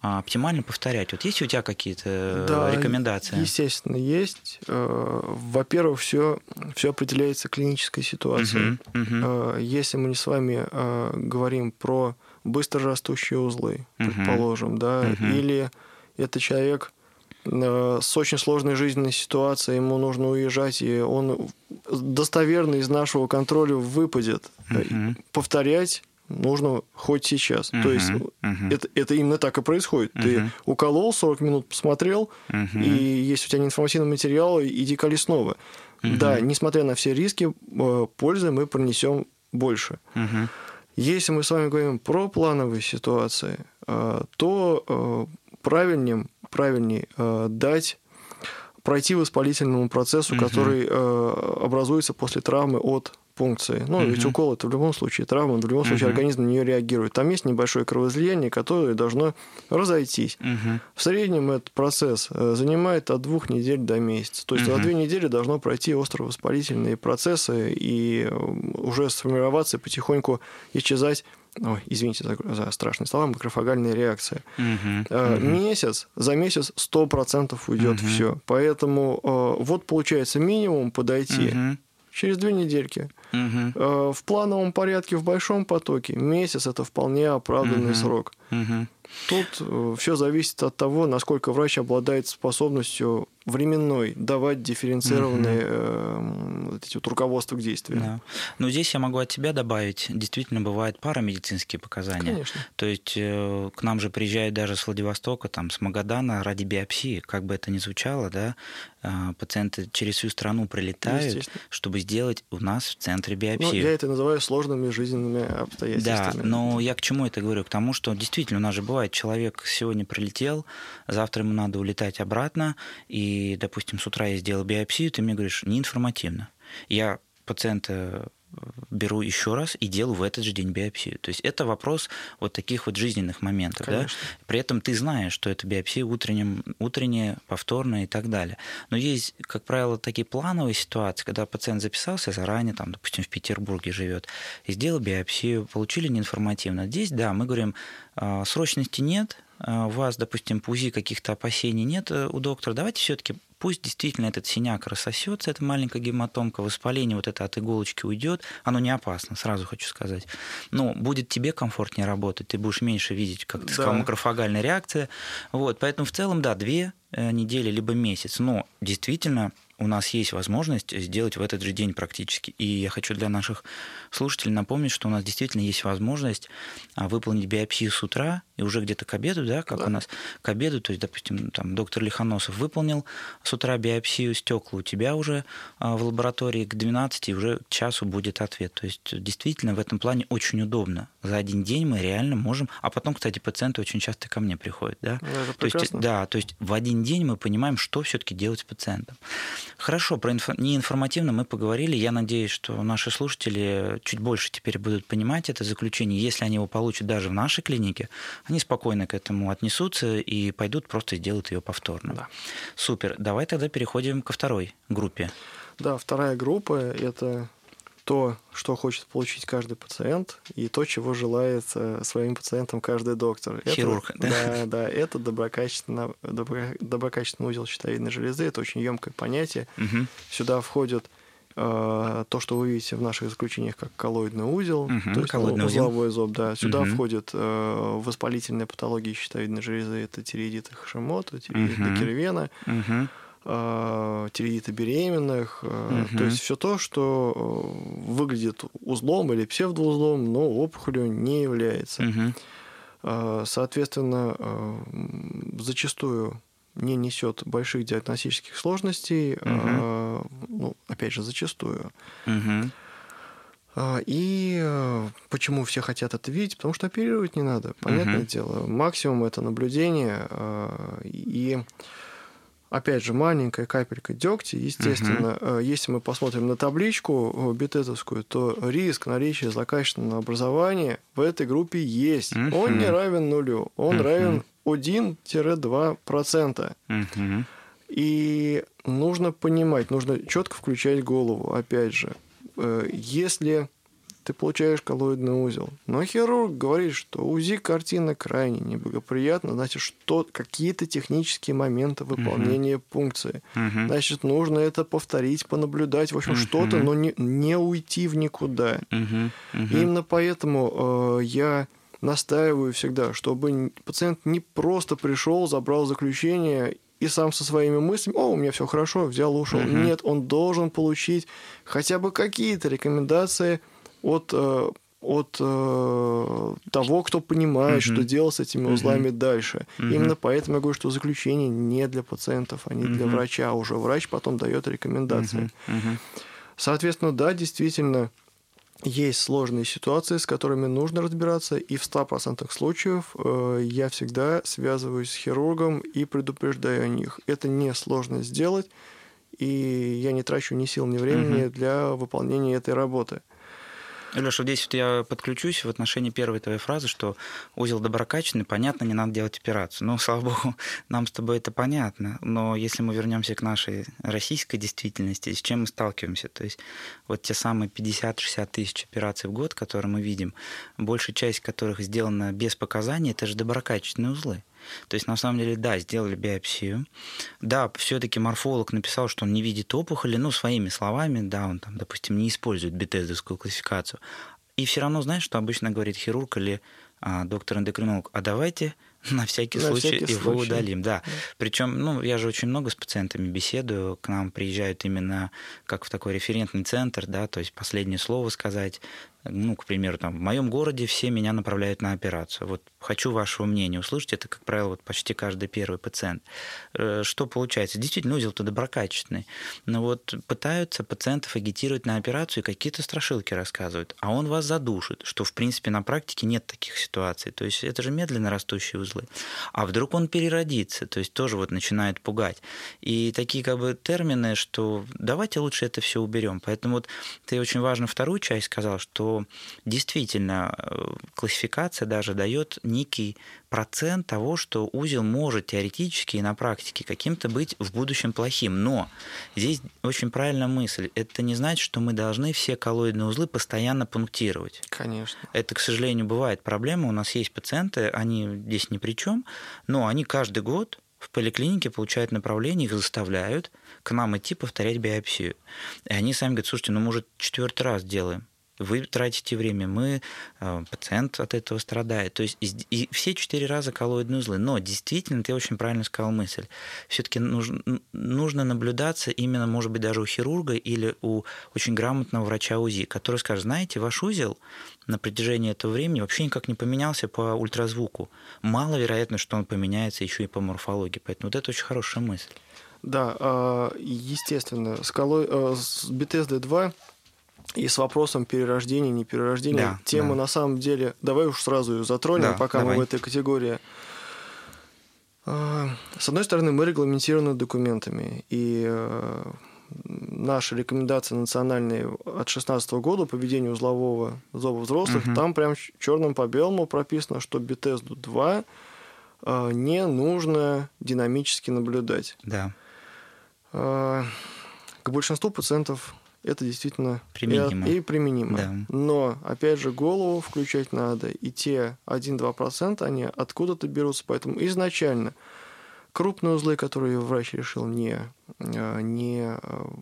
оптимально повторять? Вот есть у тебя какие-то э, да, рекомендации? Естественно, есть. Э, во-первых, все, все определяется клинической ситуацией. Uh-huh, uh-huh. Если мы не с вами говорим про быстрорастущие узлы, uh-huh. предположим, да, uh-huh. или это человек с очень сложной жизненной ситуацией, ему нужно уезжать, и он достоверно из нашего контроля выпадет. Uh-huh. Повторять нужно хоть сейчас. Uh-huh, То есть uh-huh. это, это именно так и происходит. Uh-huh. Ты уколол, 40 минут посмотрел, uh-huh. и если у тебя не информативный материал, иди коли снова. Uh-huh. Да, несмотря на все риски, э, пользы мы принесем больше. Uh-huh. Если мы с вами говорим про плановые ситуации, э, то э, правильнее, правильнее дать пройти воспалительному процессу, uh-huh. который образуется после травмы от пункции. Ну, угу. ведь укол это в любом случае травма, в любом случае угу. организм на нее реагирует. Там есть небольшое кровоизлияние, которое должно разойтись. Угу. В среднем этот процесс э, занимает от двух недель до месяца. То есть угу. за две недели должно пройти островоспалительные процессы и э, уже сформироваться потихоньку исчезать Ой, извините за, за страшные слова, макрофагальная реакция. Uh-huh, uh-huh. Месяц, за месяц 100% уйдет uh-huh. все. Поэтому вот получается минимум подойти uh-huh через две недельки. Угу. В плановом порядке, в большом потоке месяц это вполне оправданный угу. срок. Угу. Тут э, все зависит от того, насколько врач обладает способностью временной давать дифференцированные угу. э, вот эти вот руководства к действию. Да. Но здесь я могу от тебя добавить, действительно бывают парамедицинские показания. Конечно. То есть э, к нам же приезжают даже с Владивостока, там, с Магадана ради биопсии, как бы это ни звучало, да, э, пациенты через всю страну прилетают, чтобы сделать у нас в центре биопсию. Ну, я это называю сложными жизненными обстоятельствами. Да, но я к чему это говорю? К тому, что действительно у нас же бывает, человек сегодня прилетел, завтра ему надо улетать обратно, и допустим, с утра я сделал биопсию, ты мне говоришь, неинформативно. Я пациента беру еще раз и делаю в этот же день биопсию. То есть это вопрос вот таких вот жизненных моментов. Да? При этом ты знаешь, что это биопсия утренняя, утренняя, повторная и так далее. Но есть, как правило, такие плановые ситуации, когда пациент записался заранее, там, допустим, в Петербурге живет, и сделал биопсию, получили неинформативно. Здесь, да, мы говорим, а, срочности нет, а, у вас, допустим, по УЗИ каких-то опасений нет э, у доктора, давайте все-таки пусть действительно этот синяк рассосется, эта маленькая гематомка, воспаление вот это от иголочки уйдет, оно не опасно, сразу хочу сказать. Но будет тебе комфортнее работать, ты будешь меньше видеть, как ты да. сказал, макрофагальная реакция. Вот, поэтому в целом, да, две э, недели либо месяц. Но действительно у нас есть возможность сделать в этот же день практически. И я хочу для наших слушателей напомнить, что у нас действительно есть возможность а, выполнить биопсию с утра и уже где-то к обеду, да, как да. у нас к обеду, то есть, допустим, там доктор Лихоносов выполнил с утра биопсию стекла, у тебя уже а, в лаборатории к 12 уже к часу будет ответ. То есть действительно в этом плане очень удобно. За один день мы реально можем, а потом, кстати, пациенты очень часто ко мне приходят, да. Ну, это то есть, да, то есть в один день мы понимаем, что все-таки делать с пациентом. Хорошо, про инфо... неинформативно мы поговорили. Я надеюсь, что наши слушатели чуть больше теперь будут понимать это заключение. Если они его получат даже в нашей клинике, они спокойно к этому отнесутся и пойдут просто сделать ее повторно. Да. Супер. Давай тогда переходим ко второй группе. Да, вторая группа – это то, что хочет получить каждый пациент, и то, чего желает э, своим пациентам каждый доктор. Хирург, это, да? Да, да, это доброкачественный, добро, доброкачественный узел щитовидной железы, это очень емкое понятие. Угу. Сюда входит э, то, что вы видите в наших заключениях как коллоидный узел, угу, то есть коллоидный узловой зоб, да. Сюда угу. входит э, воспалительная патология щитовидной железы, это тиреидит Хашимота, тиреидит угу. Декервена. Угу э, тиреидита беременных, угу. то есть все то, что э, выглядит узлом или псевдоузлом, но опухолью не является. Угу. Соответственно, зачастую не несет больших диагностических сложностей, угу. ну, опять же, зачастую. Угу. И почему все хотят это видеть? Потому что оперировать не надо, понятное uh дело. Максимум это наблюдение. И опять же, маленькая капелька дегтя, естественно, угу. если мы посмотрим на табличку бететовскую, то риск наличия злокачественного образования в этой группе есть. Угу. Он не равен нулю, он угу. равен 1-2%. Угу. И нужно понимать, нужно четко включать голову, опять же. Э, если ты получаешь коллоидный узел. Но хирург говорит, что УЗИ картина крайне неблагоприятна, значит, что какие-то технические моменты выполнения uh-huh. пункции. Uh-huh. Значит, нужно это повторить, понаблюдать, в общем, uh-huh. что-то, но не, не уйти в никуда. Uh-huh. Uh-huh. Именно поэтому э, я настаиваю всегда, чтобы пациент не просто пришел, забрал заключение и сам со своими мыслями, о, у меня все хорошо, взял, ушел. Uh-huh. Нет, он должен получить хотя бы какие-то рекомендации от э, от э, того, кто понимает, mm-hmm. что делать с этими узлами mm-hmm. дальше. Mm-hmm. Именно поэтому я говорю, что заключение не для пациентов, а не mm-hmm. для врача. Уже врач потом дает рекомендации. Mm-hmm. Mm-hmm. Соответственно, да, действительно, есть сложные ситуации, с которыми нужно разбираться, и в 100% случаев э, я всегда связываюсь с хирургом и предупреждаю о них. Это не сложно сделать, и я не трачу ни сил, ни времени mm-hmm. для выполнения этой работы. Леша, здесь вот я подключусь в отношении первой твоей фразы, что узел доброкачественный, понятно, не надо делать операцию. Ну, слава богу, нам с тобой это понятно. Но если мы вернемся к нашей российской действительности, с чем мы сталкиваемся? То есть вот те самые 50-60 тысяч операций в год, которые мы видим, большая часть которых сделана без показаний, это же доброкачественные узлы. То есть, на самом деле, да, сделали биопсию. Да, все-таки морфолог написал, что он не видит опухоли, ну, своими словами, да, он там, допустим, не использует бетездовскую классификацию. И все равно, знаешь, что обычно говорит хирург или а, доктор-эндокринолог, а давайте на всякий на случай всякий его случай. удалим, да. да. Причем, ну, я же очень много с пациентами беседую, к нам приезжают именно как в такой референтный центр, да, то есть последнее слово сказать, ну, к примеру, там, в моем городе все меня направляют на операцию. Вот хочу вашего мнения услышать. Это, как правило, вот почти каждый первый пациент. Э, что получается? Действительно, узел-то доброкачественный. Но вот пытаются пациентов агитировать на операцию и какие-то страшилки рассказывают. А он вас задушит, что, в принципе, на практике нет таких ситуаций. То есть это же медленно растущие узлы. А вдруг он переродится? То есть тоже вот начинает пугать. И такие как бы термины, что давайте лучше это все уберем. Поэтому вот ты очень важно вторую часть сказал, что действительно э, классификация даже дает некий процент того, что узел может теоретически и на практике каким-то быть в будущем плохим. Но здесь очень правильная мысль. Это не значит, что мы должны все коллоидные узлы постоянно пунктировать. Конечно. Это, к сожалению, бывает проблема. У нас есть пациенты, они здесь ни при чем, но они каждый год в поликлинике получают направление, их заставляют к нам идти повторять биопсию. И они сами говорят, слушайте, ну, может, четвертый раз делаем. Вы тратите время, мы, э, пациент от этого страдает. То есть и все четыре раза коллоидные узлы. Но действительно, ты очень правильно сказал мысль. Все-таки нужно, нужно наблюдаться именно, может быть, даже у хирурга или у очень грамотного врача УЗИ, который скажет, знаете, ваш узел на протяжении этого времени вообще никак не поменялся по ультразвуку. Маловероятно, что он поменяется еще и по морфологии. Поэтому вот это очень хорошая мысль. Да, а, естественно, с, колой, э, с BTSD-2 и с вопросом перерождения, не перерождения. Да, Тема да. на самом деле, давай уж сразу ее затронем, да, пока давай. мы в этой категории. А, с одной стороны, мы регламентированы документами, и э, наши рекомендации национальные от 2016 года по ведению узлового зоба взрослых, угу. там прям черным по белому прописано, что Bethesda 2 э, не нужно динамически наблюдать. Да. А, к большинству пациентов это действительно применимо. И, и применимо. Да. Но, опять же, голову включать надо, и те 1-2% они откуда-то берутся. Поэтому изначально крупные узлы, которые врач решил не, а, не а,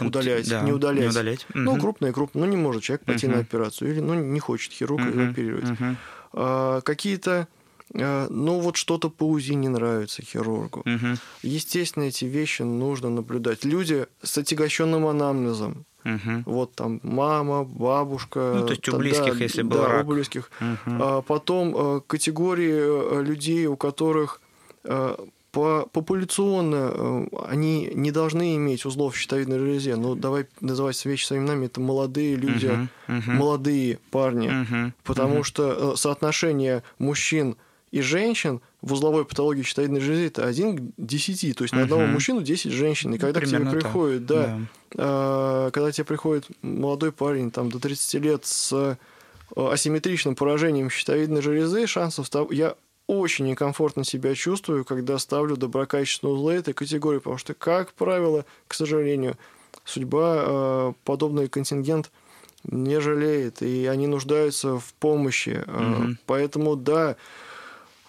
удалять, да, не удалять. Не удалять. Ну, угу. крупные, крупные. Ну, не может человек пойти угу. на операцию, или ну, не хочет хирург угу. оперировать. Угу. А, какие-то ну вот что-то по УЗИ не нравится хирургу. Угу. Естественно, эти вещи нужно наблюдать. Люди с отягощенным анамнезом, Угу. Вот там мама, бабушка. Ну, то есть у близких, да, если был да, рак. у близких. Угу. А потом а, категории людей, у которых а, по популяционно они не должны иметь узлов в щитовидной железе. Ну, давай называть вещи своими именами. Это молодые люди, uh-huh. молодые парни. Uh-huh, потому uh-huh. что соотношение мужчин и женщин в узловой патологии щитовидной железы это один к 10. То есть угу. на одного мужчину 10 женщин. И когда Примерно к тебе приходит, да, да. Э, когда тебе приходит молодой парень там, до 30 лет с а, асимметричным поражением щитовидной железы, шансов. Я очень некомфортно себя чувствую, когда ставлю доброкачественные узлы этой категории, потому что, как правило, к сожалению, судьба э, подобный контингент не жалеет, и они нуждаются в помощи. Угу. Поэтому, да,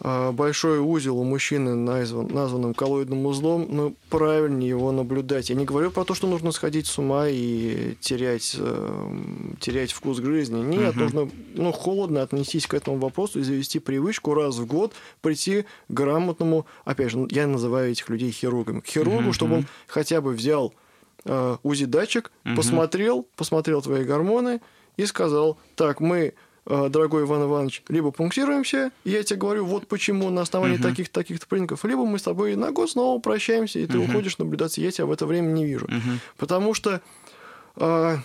большой узел у мужчины, назван, названным коллоидным узлом, ну, правильнее его наблюдать. Я не говорю про то, что нужно сходить с ума и терять, э, терять вкус к жизни. Нет, угу. нужно ну, холодно отнестись к этому вопросу и завести привычку раз в год прийти к грамотному, опять же, я называю этих людей хирургами, к хирургу, угу. чтобы он хотя бы взял э, УЗИ-датчик, угу. посмотрел, посмотрел твои гормоны и сказал, так, мы дорогой Иван Иванович, либо пунктируемся, и я тебе говорю, вот почему на основании uh-huh. таких таких-то признаков, либо мы с тобой на год снова прощаемся, и ты uh-huh. уходишь наблюдаться, я тебя в это время не вижу. Uh-huh. Потому что а,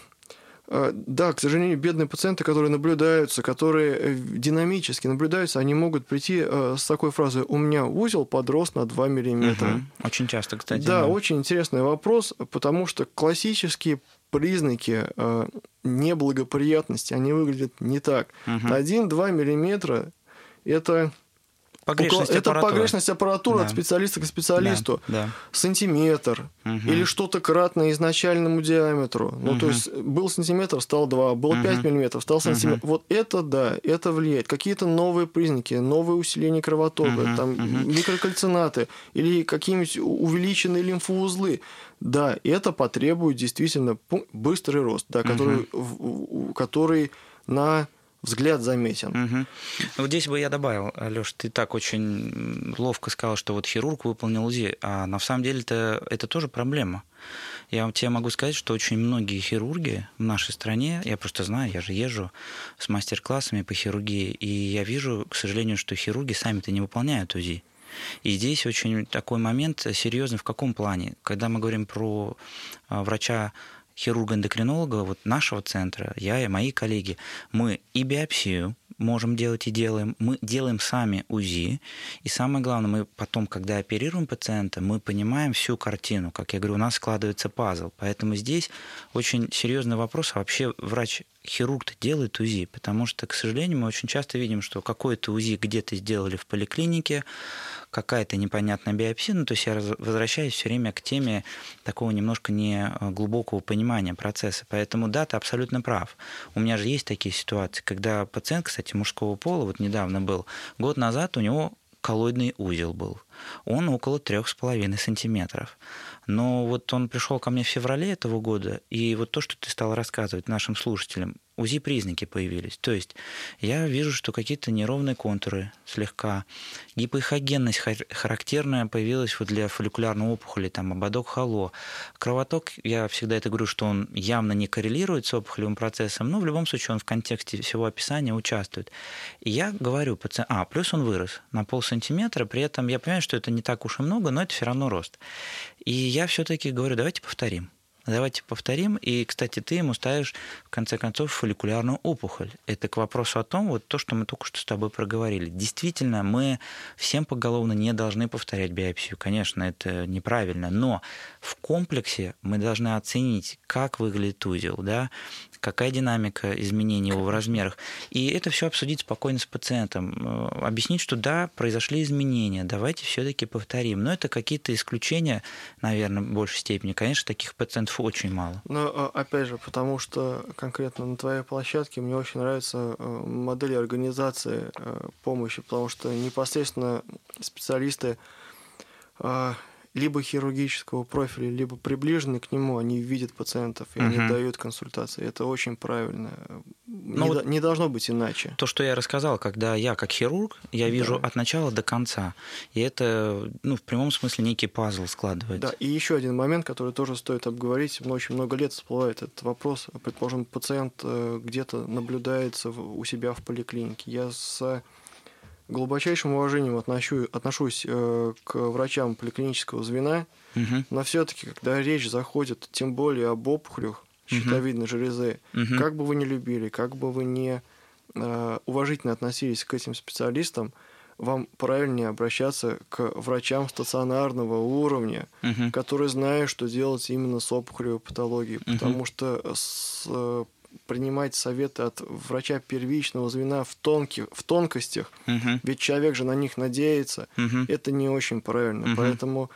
а, да, к сожалению, бедные пациенты, которые наблюдаются, которые э, динамически наблюдаются, они могут прийти э, с такой фразой «у меня узел подрос на 2 миллиметра». Угу. Очень часто, кстати. Да, да, очень интересный вопрос, потому что классические признаки э, неблагоприятности, они выглядят не так. Угу. 1-2 миллиметра – это Погрешность это аппаратуры. погрешность аппаратуры да. от специалиста к специалисту. Да. Да. Сантиметр угу. или что-то кратное изначальному диаметру. Ну, угу. то есть был сантиметр, стал 2, был угу. 5 миллиметров, стал сантиметр. Угу. Вот это да, это влияет. Какие-то новые признаки, новые усиления кровотока, угу. там угу. микрокальцинаты или какие-нибудь увеличенные лимфоузлы. Да, это потребует действительно быстрый рост, да, который, угу. который на взгляд заметен. Угу. Вот здесь бы я добавил, Леш, ты так очень ловко сказал, что вот хирург выполнил УЗИ, а на самом деле это, это тоже проблема. Я тебе могу сказать, что очень многие хирурги в нашей стране, я просто знаю, я же езжу с мастер-классами по хирургии, и я вижу, к сожалению, что хирурги сами-то не выполняют УЗИ. И здесь очень такой момент серьезный в каком плане? Когда мы говорим про а, врача хирурга-эндокринолога вот нашего центра, я и мои коллеги, мы и биопсию можем делать и делаем, мы делаем сами УЗИ, и самое главное, мы потом, когда оперируем пациента, мы понимаем всю картину, как я говорю, у нас складывается пазл, поэтому здесь очень серьезный вопрос, а вообще врач хирург делает УЗИ, потому что, к сожалению, мы очень часто видим, что какое-то УЗИ где-то сделали в поликлинике, какая-то непонятная биопсия. Ну, то есть я возвращаюсь все время к теме такого немножко не э, глубокого понимания процесса. Поэтому да, ты абсолютно прав. У меня же есть такие ситуации, когда пациент, кстати, мужского пола, вот недавно был, год назад у него коллоидный узел был. Он около трех с половиной сантиметров. Но вот он пришел ко мне в феврале этого года, и вот то, что ты стал рассказывать нашим слушателям, УЗИ-признаки появились. То есть я вижу, что какие-то неровные контуры слегка, гипоэхогенность характерная появилась вот для фолликулярной опухоли, там ободок хало. Кровоток, я всегда это говорю, что он явно не коррелирует с опухолевым процессом, но в любом случае он в контексте всего описания участвует. И я говорю пациенту, а, плюс он вырос на пол сантиметра, при этом я понимаю, что это не так уж и много, но это все равно рост. И я все-таки говорю, давайте повторим. Давайте повторим. И, кстати, ты ему ставишь, в конце концов, фолликулярную опухоль. Это к вопросу о том, вот то, что мы только что с тобой проговорили. Действительно, мы всем поголовно не должны повторять биопсию. Конечно, это неправильно. Но в комплексе мы должны оценить, как выглядит узел, да, какая динамика изменений его в размерах. И это все обсудить спокойно с пациентом. Э, объяснить, что да, произошли изменения, давайте все-таки повторим. Но это какие-то исключения, наверное, в большей степени. Конечно, таких пациентов очень мало. Но а, опять же, потому что конкретно на твоей площадке мне очень нравится э, модель организации э, помощи, потому что непосредственно специалисты либо хирургического профиля, либо приближенные к нему, они видят пациентов и угу. они дают консультации. Это очень правильно. Ну, не, вот не должно быть иначе. То, что я рассказал, когда я как хирург, я вижу да. от начала до конца. И это, ну, в прямом смысле некий пазл складывается. Да, и еще один момент, который тоже стоит обговорить. Очень много лет всплывает этот вопрос. Предположим, пациент э, где-то наблюдается у себя в поликлинике. Я с глубочайшим уважением отношу, отношусь э, к врачам поликлинического звена, угу. но все-таки, когда речь заходит, тем более об опухолях щитовидной угу. железы, угу. как бы вы ни любили, как бы вы ни э, уважительно относились к этим специалистам, вам правильнее обращаться к врачам стационарного уровня, угу. которые знают, что делать именно с опухолевой патологией, угу. потому что с принимать советы от врача первичного звена в, тонких, в тонкостях, угу. ведь человек же на них надеется, угу. это не очень правильно. Угу. Поэтому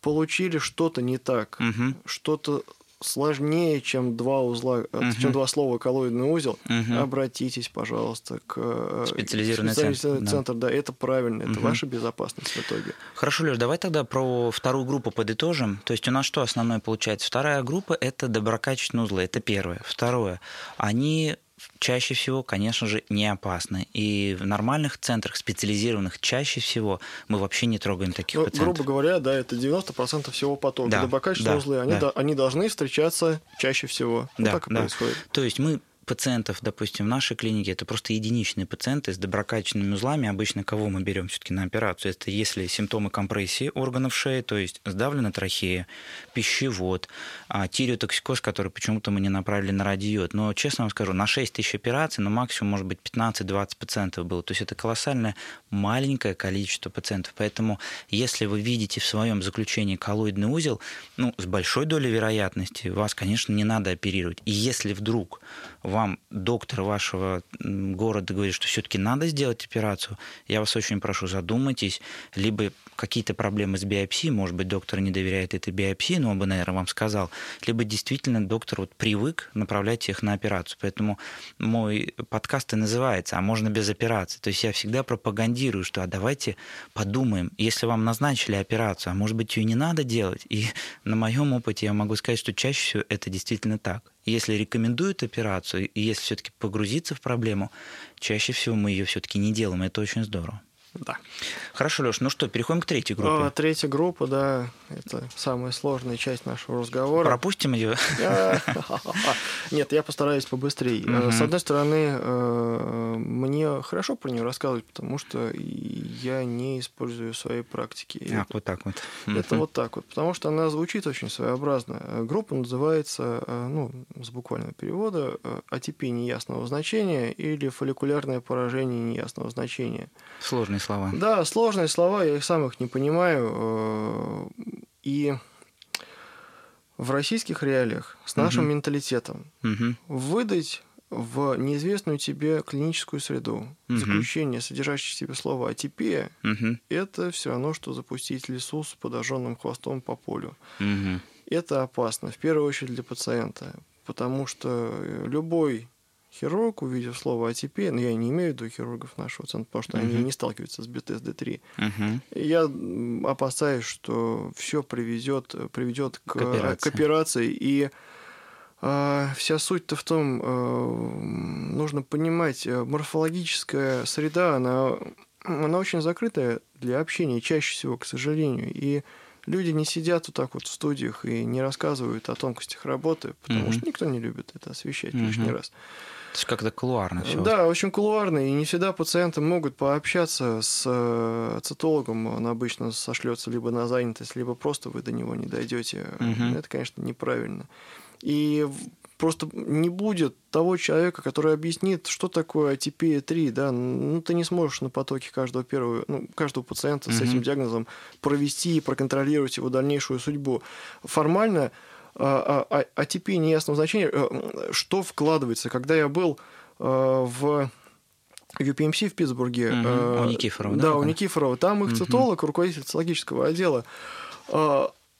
получили что-то не так, угу. что-то сложнее, чем два узла, uh чем два слова коллоидный узел, uh обратитесь, пожалуйста, к э, специализированный центр. центр. Да. да, это правильно, это uh ваша безопасность в итоге. Хорошо, Леш, давай тогда про вторую группу подытожим. То есть у нас что основное получается? Вторая группа – это доброкачественные узлы, это первое. Второе, они чаще всего, конечно же, не опасны. И в нормальных центрах, специализированных, чаще всего мы вообще не трогаем таких ну, пациентов. Грубо говоря, да, это 90% всего потока. Да, Доброкачественные да, узлы, они, да. они должны встречаться чаще всего. Да, вот так и да. происходит. То есть мы пациентов, допустим, в нашей клинике, это просто единичные пациенты с доброкачественными узлами. Обычно кого мы берем все-таки на операцию? Это если симптомы компрессии органов шеи, то есть сдавлена трахея, пищевод, а, тиреотоксикоз, который почему-то мы не направили на радиод. Но, честно вам скажу, на 6 тысяч операций, ну, максимум, может быть, 15-20 пациентов было. То есть это колоссальное маленькое количество пациентов. Поэтому, если вы видите в своем заключении коллоидный узел, ну, с большой долей вероятности вас, конечно, не надо оперировать. И если вдруг вам доктор вашего города говорит, что все-таки надо сделать операцию, я вас очень прошу, задумайтесь, либо какие-то проблемы с биопсией, может быть, доктор не доверяет этой биопсии, но он бы, наверное, вам сказал, либо действительно доктор вот привык направлять их на операцию. Поэтому мой подкаст и называется «А можно без операции?». То есть я всегда пропагандирую, что а давайте подумаем, если вам назначили операцию, а может быть, ее не надо делать. И на моем опыте я могу сказать, что чаще всего это действительно так. Если рекомендуют операцию, и если все-таки погрузиться в проблему, чаще всего мы ее все-таки не делаем. Это очень здорово. Да. Хорошо, Леш, ну что, переходим к третьей группе. А, третья группа, да, это самая сложная часть нашего разговора. Пропустим ее? Нет, я постараюсь побыстрее. Э, с одной стороны, э, мне хорошо про нее рассказывать, потому что я не использую в своей практике. А, вот так вот. Это вот так вот, потому что она звучит очень своеобразно. Группа называется, э, ну, с буквального перевода, атипия неясного значения или фолликулярное поражение неясного значения. Сложный сложные слова. Да, сложные слова, я их сам их не понимаю. Э, и в российских реалиях с нашим угу. менталитетом угу. выдать в неизвестную тебе клиническую среду угу. заключение, содержащее в себе слово атипия, угу. это все равно, что запустить лесу с подожженным хвостом по полю. Угу. Это опасно, в первую очередь для пациента, потому что любой хирург, увидев слово АТП, но ну, я не имею в виду хирургов нашего центра, потому что uh-huh. они не сталкиваются с БТСД-3, uh-huh. я опасаюсь, что все приведет, приведет к, к, операции. к операции, и А, вся суть-то в том, э, нужно понимать, э, морфологическая среда, она, она очень закрытая для общения, чаще всего, к сожалению. И люди не сидят вот так вот в студиях и не рассказывают о тонкостях работы, потому mm-hmm. что никто не любит это освещать mm-hmm. лишний раз. То есть как-то кулуарно все. Да, очень кулуарно, и не всегда пациенты могут пообщаться с э, цитологом. Он обычно сошлется либо на занятость, либо просто вы до него не дойдете. Угу. Это, конечно, неправильно. И просто не будет того человека, который объяснит, что такое атипия 3, да, ну ты не сможешь на потоке каждого первого, ну, каждого пациента mm-hmm. с этим диагнозом провести и проконтролировать его дальнейшую судьбу. Формально а, а, а, атипия неясного значения, э, что вкладывается. Когда я был э, в UPMC в Питтсбурге. Угу. У Никифорова, да? Да, у Никифорова. Там их цитолог, руководитель цитологического отдела,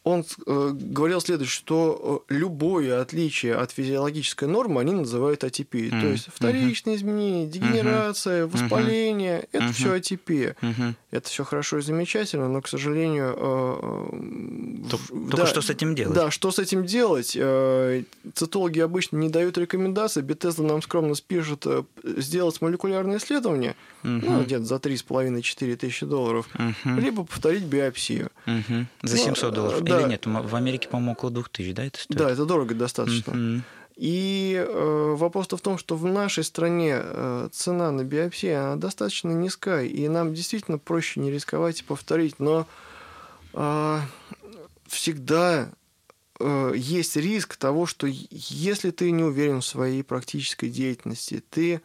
он э, говорил следующее, что э, любое отличие от физиологической нормы они называют атипией. Mm-hmm. То есть вторичные mm-hmm. изменения, дегенерация, mm-hmm. воспаление mm-hmm. это mm-hmm. все атипия. Mm-hmm. Это все хорошо и замечательно, но, к сожалению... Э, только да, что с этим делать? Да, что с этим делать? Э, цитологи обычно не дают рекомендаций. Бетезда нам скромно спишет э, сделать молекулярное исследование, mm-hmm. ну, где-то за 3,5-4 тысячи долларов, mm-hmm. либо повторить биопсию. Mm-hmm. За 700 ну, долларов. Или нет? В Америке, по-моему, около 2000, да, это стоит? Да, это дорого достаточно. Mm-hmm. И э, вопрос-то в том, что в нашей стране э, цена на биопсию она достаточно низкая, и нам действительно проще не рисковать и повторить, но э, всегда э, есть риск того, что если ты не уверен в своей практической деятельности, ты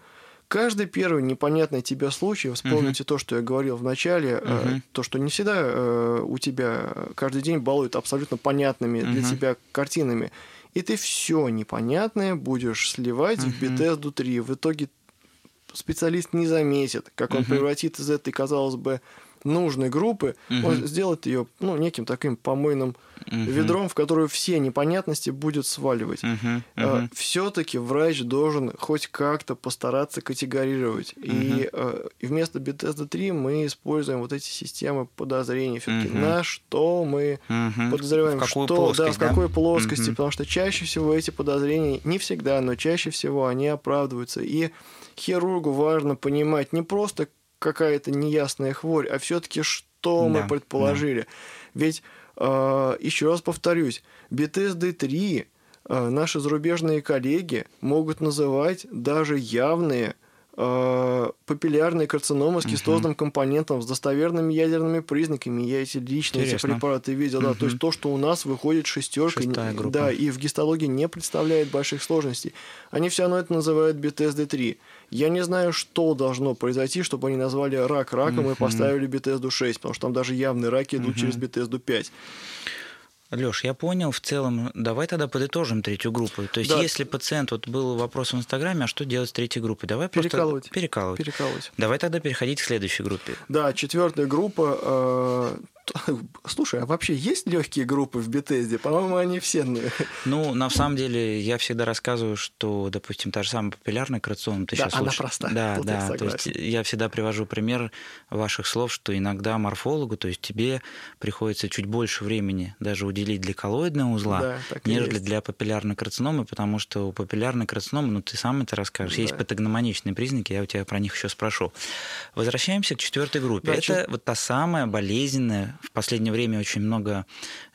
каждый первый непонятный тебе случай, вспомните uh-huh. то, что я говорил в начале, uh-huh. то, что не всегда э, у тебя каждый день балуют абсолютно понятными uh-huh. для тебя картинами, и ты все непонятное будешь сливать uh-huh. в Bethesda 3. В итоге специалист не заметит, как он превратит из этой, казалось бы, нужной группы, угу. он сделает ее ну, неким таким помойным угу. ведром, в которое все непонятности будет сваливать. Угу. Угу. А, Все-таки врач должен хоть как-то постараться категорировать. Угу. И, а, и вместо Bethesda 3 мы используем вот эти системы подозрений. Все-таки угу. на что мы угу. подозреваем, в что, плоскость, да, в какой плоскости, угу. потому что чаще всего эти подозрения, не всегда, но чаще всего они оправдываются. И хирургу важно понимать не просто какая-то неясная хворь, а все-таки что да, мы предположили. Да. Ведь, э, еще раз повторюсь, BTSD-3 э, наши зарубежные коллеги могут называть даже явные э, папиллярные карциномы с кистозным угу. компонентом, с достоверными ядерными признаками. Я эти лично эти препараты видел. Угу. Да, то есть то, что у нас выходит шестерка, да, и в гистологии не представляет больших сложностей. Они все равно это называют BTSD-3. Я не знаю, что должно произойти, чтобы они назвали рак раком угу. и поставили BTSD 6, потому что там даже явные раки идут угу. через BTSD 5. Леш, я понял, в целом, давай тогда подытожим третью группу. То есть, да. если пациент, вот был вопрос в Инстаграме, а что делать с третьей группой? Давай перекалывать. просто перекалывать. Перекалывать. Давай тогда переходить к следующей группе. Да, четвертая группа э, Слушай, а вообще есть легкие группы в Бетезде? По-моему, они все. Ну, на самом деле, я всегда рассказываю, что, допустим, та же самая популярная операционная, ты да, сейчас она слушаешь. простая. Да, Тут да. То есть я всегда привожу пример ваших слов, что иногда морфологу, то есть тебе приходится чуть больше времени даже уделить для коллоидного узла, да, нежели для папиллярной карциномы, потому что у папиллярной карциномы, ну ты сам это расскажешь, да. есть патогномоничные признаки, я у тебя про них еще спрошу. Возвращаемся к четвертой группе. Да, это чуть... вот та самая болезненная в последнее время очень много,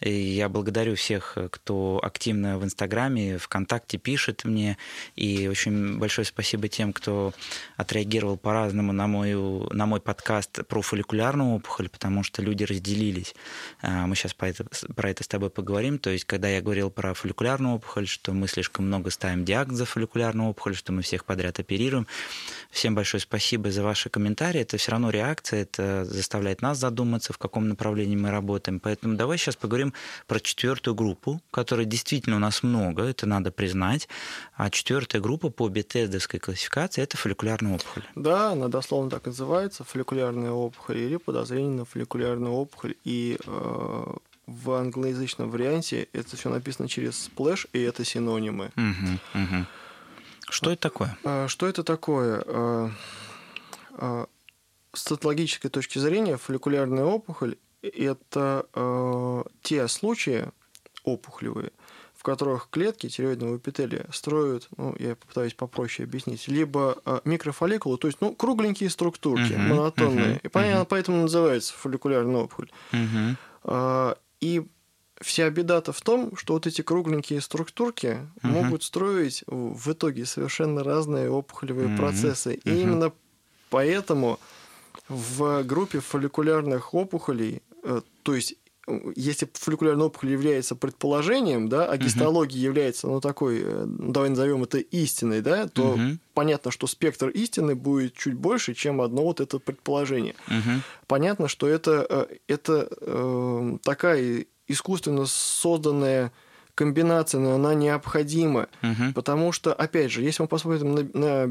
и я благодарю всех, кто активно в Инстаграме, ВКонтакте пишет мне, и очень большое спасибо тем, кто отреагировал по-разному на, мою, на мой подкаст про фолликулярную опухоль, потому что люди разделились. А, мы сейчас про это, про это с тобой поговорим. То есть, когда я говорил про фолликулярную опухоль, что мы слишком много ставим диагнозов фолликулярную опухоль, что мы всех подряд оперируем. Всем большое спасибо за ваши комментарии. Это все равно реакция, это заставляет нас задуматься, в каком направлении направлении мы работаем. Поэтому давай сейчас поговорим про четвертую группу, которой действительно у нас много, это надо признать. А четвертая группа по бетездовской классификации – это фолликулярная опухоль. Да, она дословно так называется, фолликулярная опухоль или подозрение на фолликулярную опухоль. И э, в англоязычном варианте это все написано через слэш, и это синонимы. Угу, угу. Что это такое? А, что это такое? А, а, с цитологической точки зрения фолликулярная опухоль это э, те случаи опухолевые, в которых клетки тиреоидного эпителия строят, ну, я попытаюсь попроще объяснить, либо э, микрофолликулы, то есть, ну, кругленькие структурки, uh-huh, монотонные. Uh-huh, и понятно, uh-huh. поэтому называется фолликулярная опухоль. Uh-huh. А, и вся беда-то в том, что вот эти кругленькие структурки uh-huh. могут строить в итоге совершенно разные опухолевые uh-huh. процессы. И uh-huh. именно поэтому в группе фолликулярных опухолей, э, то есть если фолликулярная опухоль является предположением, да, а гистология uh-huh. является, ну, такой, э, давай назовем это истиной, да, то uh-huh. понятно, что спектр истины будет чуть больше, чем одно вот это предположение. Uh-huh. Понятно, что это, э, это э, такая искусственно созданная комбинация, но она необходима, угу. потому что, опять же, если мы посмотрим на, на э,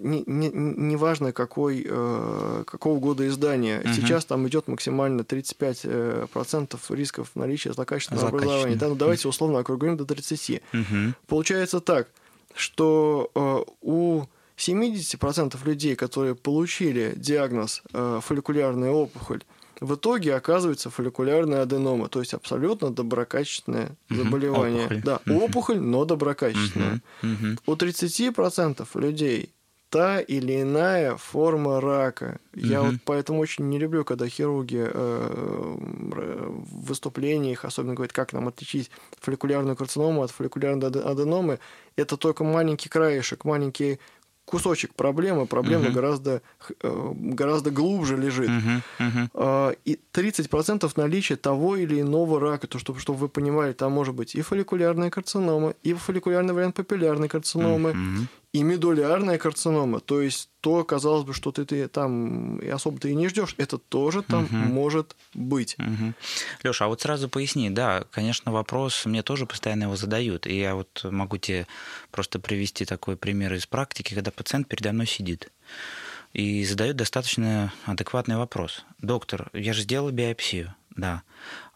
неважно, не, не какой, э, какого года издания, угу. сейчас там идет максимально 35% э, рисков наличия злокачественного образования. Да, ну, давайте условно округлим до 30%. Угу. Получается так, что э, у 70% людей, которые получили диагноз э, фолликулярная опухоль, в итоге оказывается фолликулярная аденома, то есть абсолютно доброкачественное заболевание. Опухоль. Да, опухоль, но доброкачественная. У 30% людей та или иная форма рака. Я вот поэтому очень не люблю, когда хирурги э, в выступлениях особенно говорят, как нам отличить фолликулярную карциному от фолликулярной аденомы. Это только маленький краешек, маленький кусочек проблемы, проблема угу. гораздо, э, гораздо глубже лежит. Угу. И 30% наличия того или иного рака, то, чтобы, чтобы вы понимали, там может быть и фолликулярная карцинома, и фолликулярный вариант папиллярной карциномы, угу и медулярная карцинома, то есть то, казалось бы, что ты, ты там особо ты и не ждешь, это тоже там угу. может быть. Угу. Леша, а вот сразу поясни, да, конечно, вопрос мне тоже постоянно его задают, и я вот могу тебе просто привести такой пример из практики, когда пациент передо мной сидит и задает достаточно адекватный вопрос. Доктор, я же сделал биопсию, да.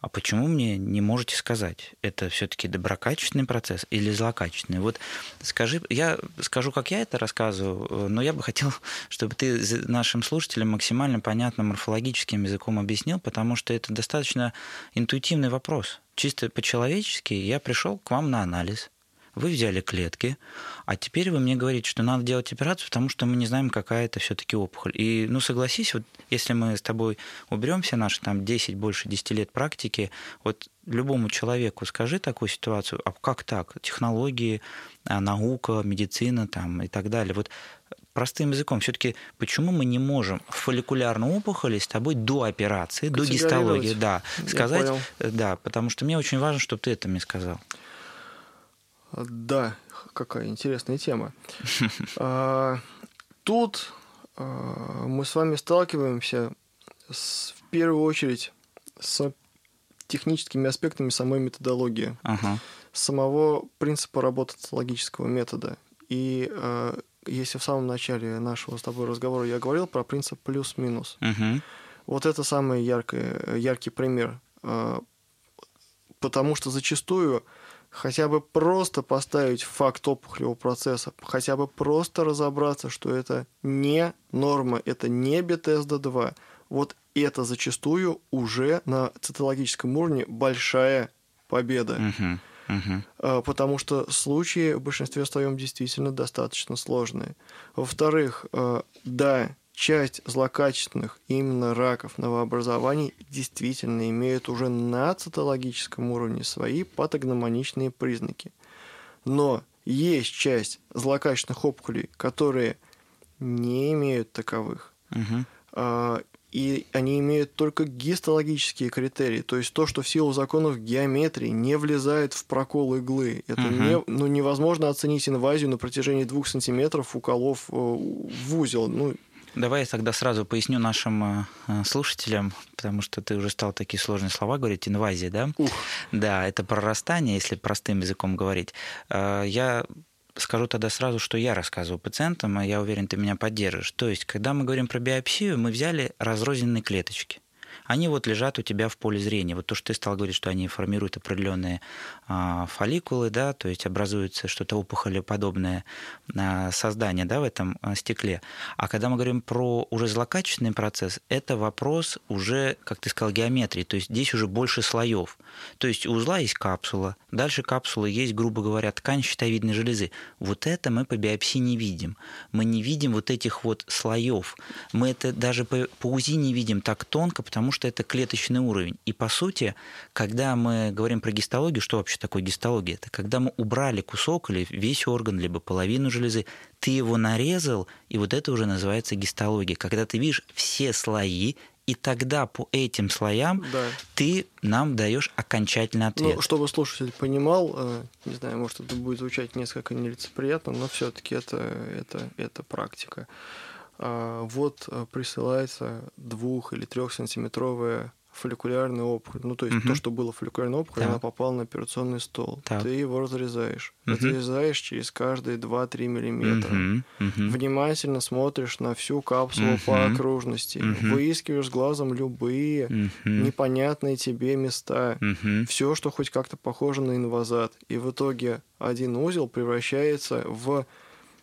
А почему мне не можете сказать, это все-таки доброкачественный процесс или злокачественный? Вот скажи, я скажу, как я это рассказываю, но я бы хотел, чтобы ты нашим слушателям максимально понятным морфологическим языком объяснил, потому что это достаточно интуитивный вопрос. Чисто по-человечески я пришел к вам на анализ, вы взяли клетки, а теперь вы мне говорите, что надо делать операцию, потому что мы не знаем, какая это все-таки опухоль. И, ну, согласись, вот если мы с тобой уберем все наши там 10, больше 10 лет практики, вот любому человеку скажи такую ситуацию, а как так? Технологии, а, наука, медицина там и так далее. Вот простым языком, все-таки почему мы не можем фолликулярную опухоль с тобой до операции, до гистологии, да, сказать, да, потому что мне очень важно, чтобы ты это мне сказал. Да, какая интересная тема. А, тут а, мы с вами сталкиваемся с, в первую очередь с техническими аспектами самой методологии, ага. самого принципа работы логического метода. И э, если в самом начале нашего с тобой разговора я говорил про принцип плюс-минус, угу. вот это самый яркий, яркий пример. Э, потому что зачастую хотя бы просто поставить факт опухолевого процесса, хотя бы просто разобраться, что это не норма, это не Bethesda-2. Вот это зачастую уже на цитологическом уровне большая победа. Uh-huh. Uh-huh. Потому что случаи в большинстве своем действительно достаточно сложные. Во-вторых, а, да, часть злокачественных именно раков новообразований действительно имеют уже на цитологическом уровне свои патогномоничные признаки. Но есть часть злокачественных опухолей, которые не имеют таковых. Угу. И они имеют только гистологические критерии, то есть то, что в силу законов геометрии не влезает в прокол иглы. Это угу. не, ну, невозможно оценить инвазию на протяжении двух сантиметров, уколов э, в узел. Ну, Давай я тогда сразу поясню нашим э, слушателям, потому что ты уже стал такие сложные слова говорить, инвазия, да? Ух. Да, это прорастание, если простым языком говорить. Э, я скажу тогда сразу, что я рассказываю пациентам, и я уверен, ты меня поддержишь. То есть, когда мы говорим про биопсию, мы взяли разрозненные клеточки. Они вот лежат у тебя в поле зрения. Вот то, что ты стал говорить, что они формируют определенные а, фолликулы, да, то есть образуется что-то опухолеподобное а, создание, да, в этом а, стекле. А когда мы говорим про уже злокачественный процесс, это вопрос уже, как ты сказал, геометрии, то есть здесь уже больше слоев. То есть у узла есть капсула, дальше капсулы есть, грубо говоря, ткань щитовидной железы. Вот это мы по биопсии не видим. Мы не видим вот этих вот слоев. Мы это даже по, по УЗИ не видим так тонко, потому что это клеточный уровень. И по сути, когда мы говорим про гистологию, что вообще такое гистология? Это когда мы убрали кусок или весь орган, либо половину железы, ты его нарезал, и вот это уже называется гистология. Когда ты видишь все слои и тогда по этим слоям да. ты нам даешь окончательный ответ. Ну, чтобы слушатель понимал, э, не знаю, может, это будет звучать несколько нелицеприятно, но все-таки это, это, это практика. А, вот э, присылается двух- или трехсантиметровая фолликулярная опухоль. Ну, то есть угу. то, что было фолликулярной опухоль, так. она попала на операционный стол. Так. Ты его разрезаешь. Угу. Разрезаешь через каждые 2-3 миллиметра. Угу. Угу. Внимательно смотришь на всю капсулу угу. по окружности. Угу. Выискиваешь глазом любые угу. непонятные тебе места. Угу. Все, что хоть как-то похоже на инвазат. И в итоге один узел превращается в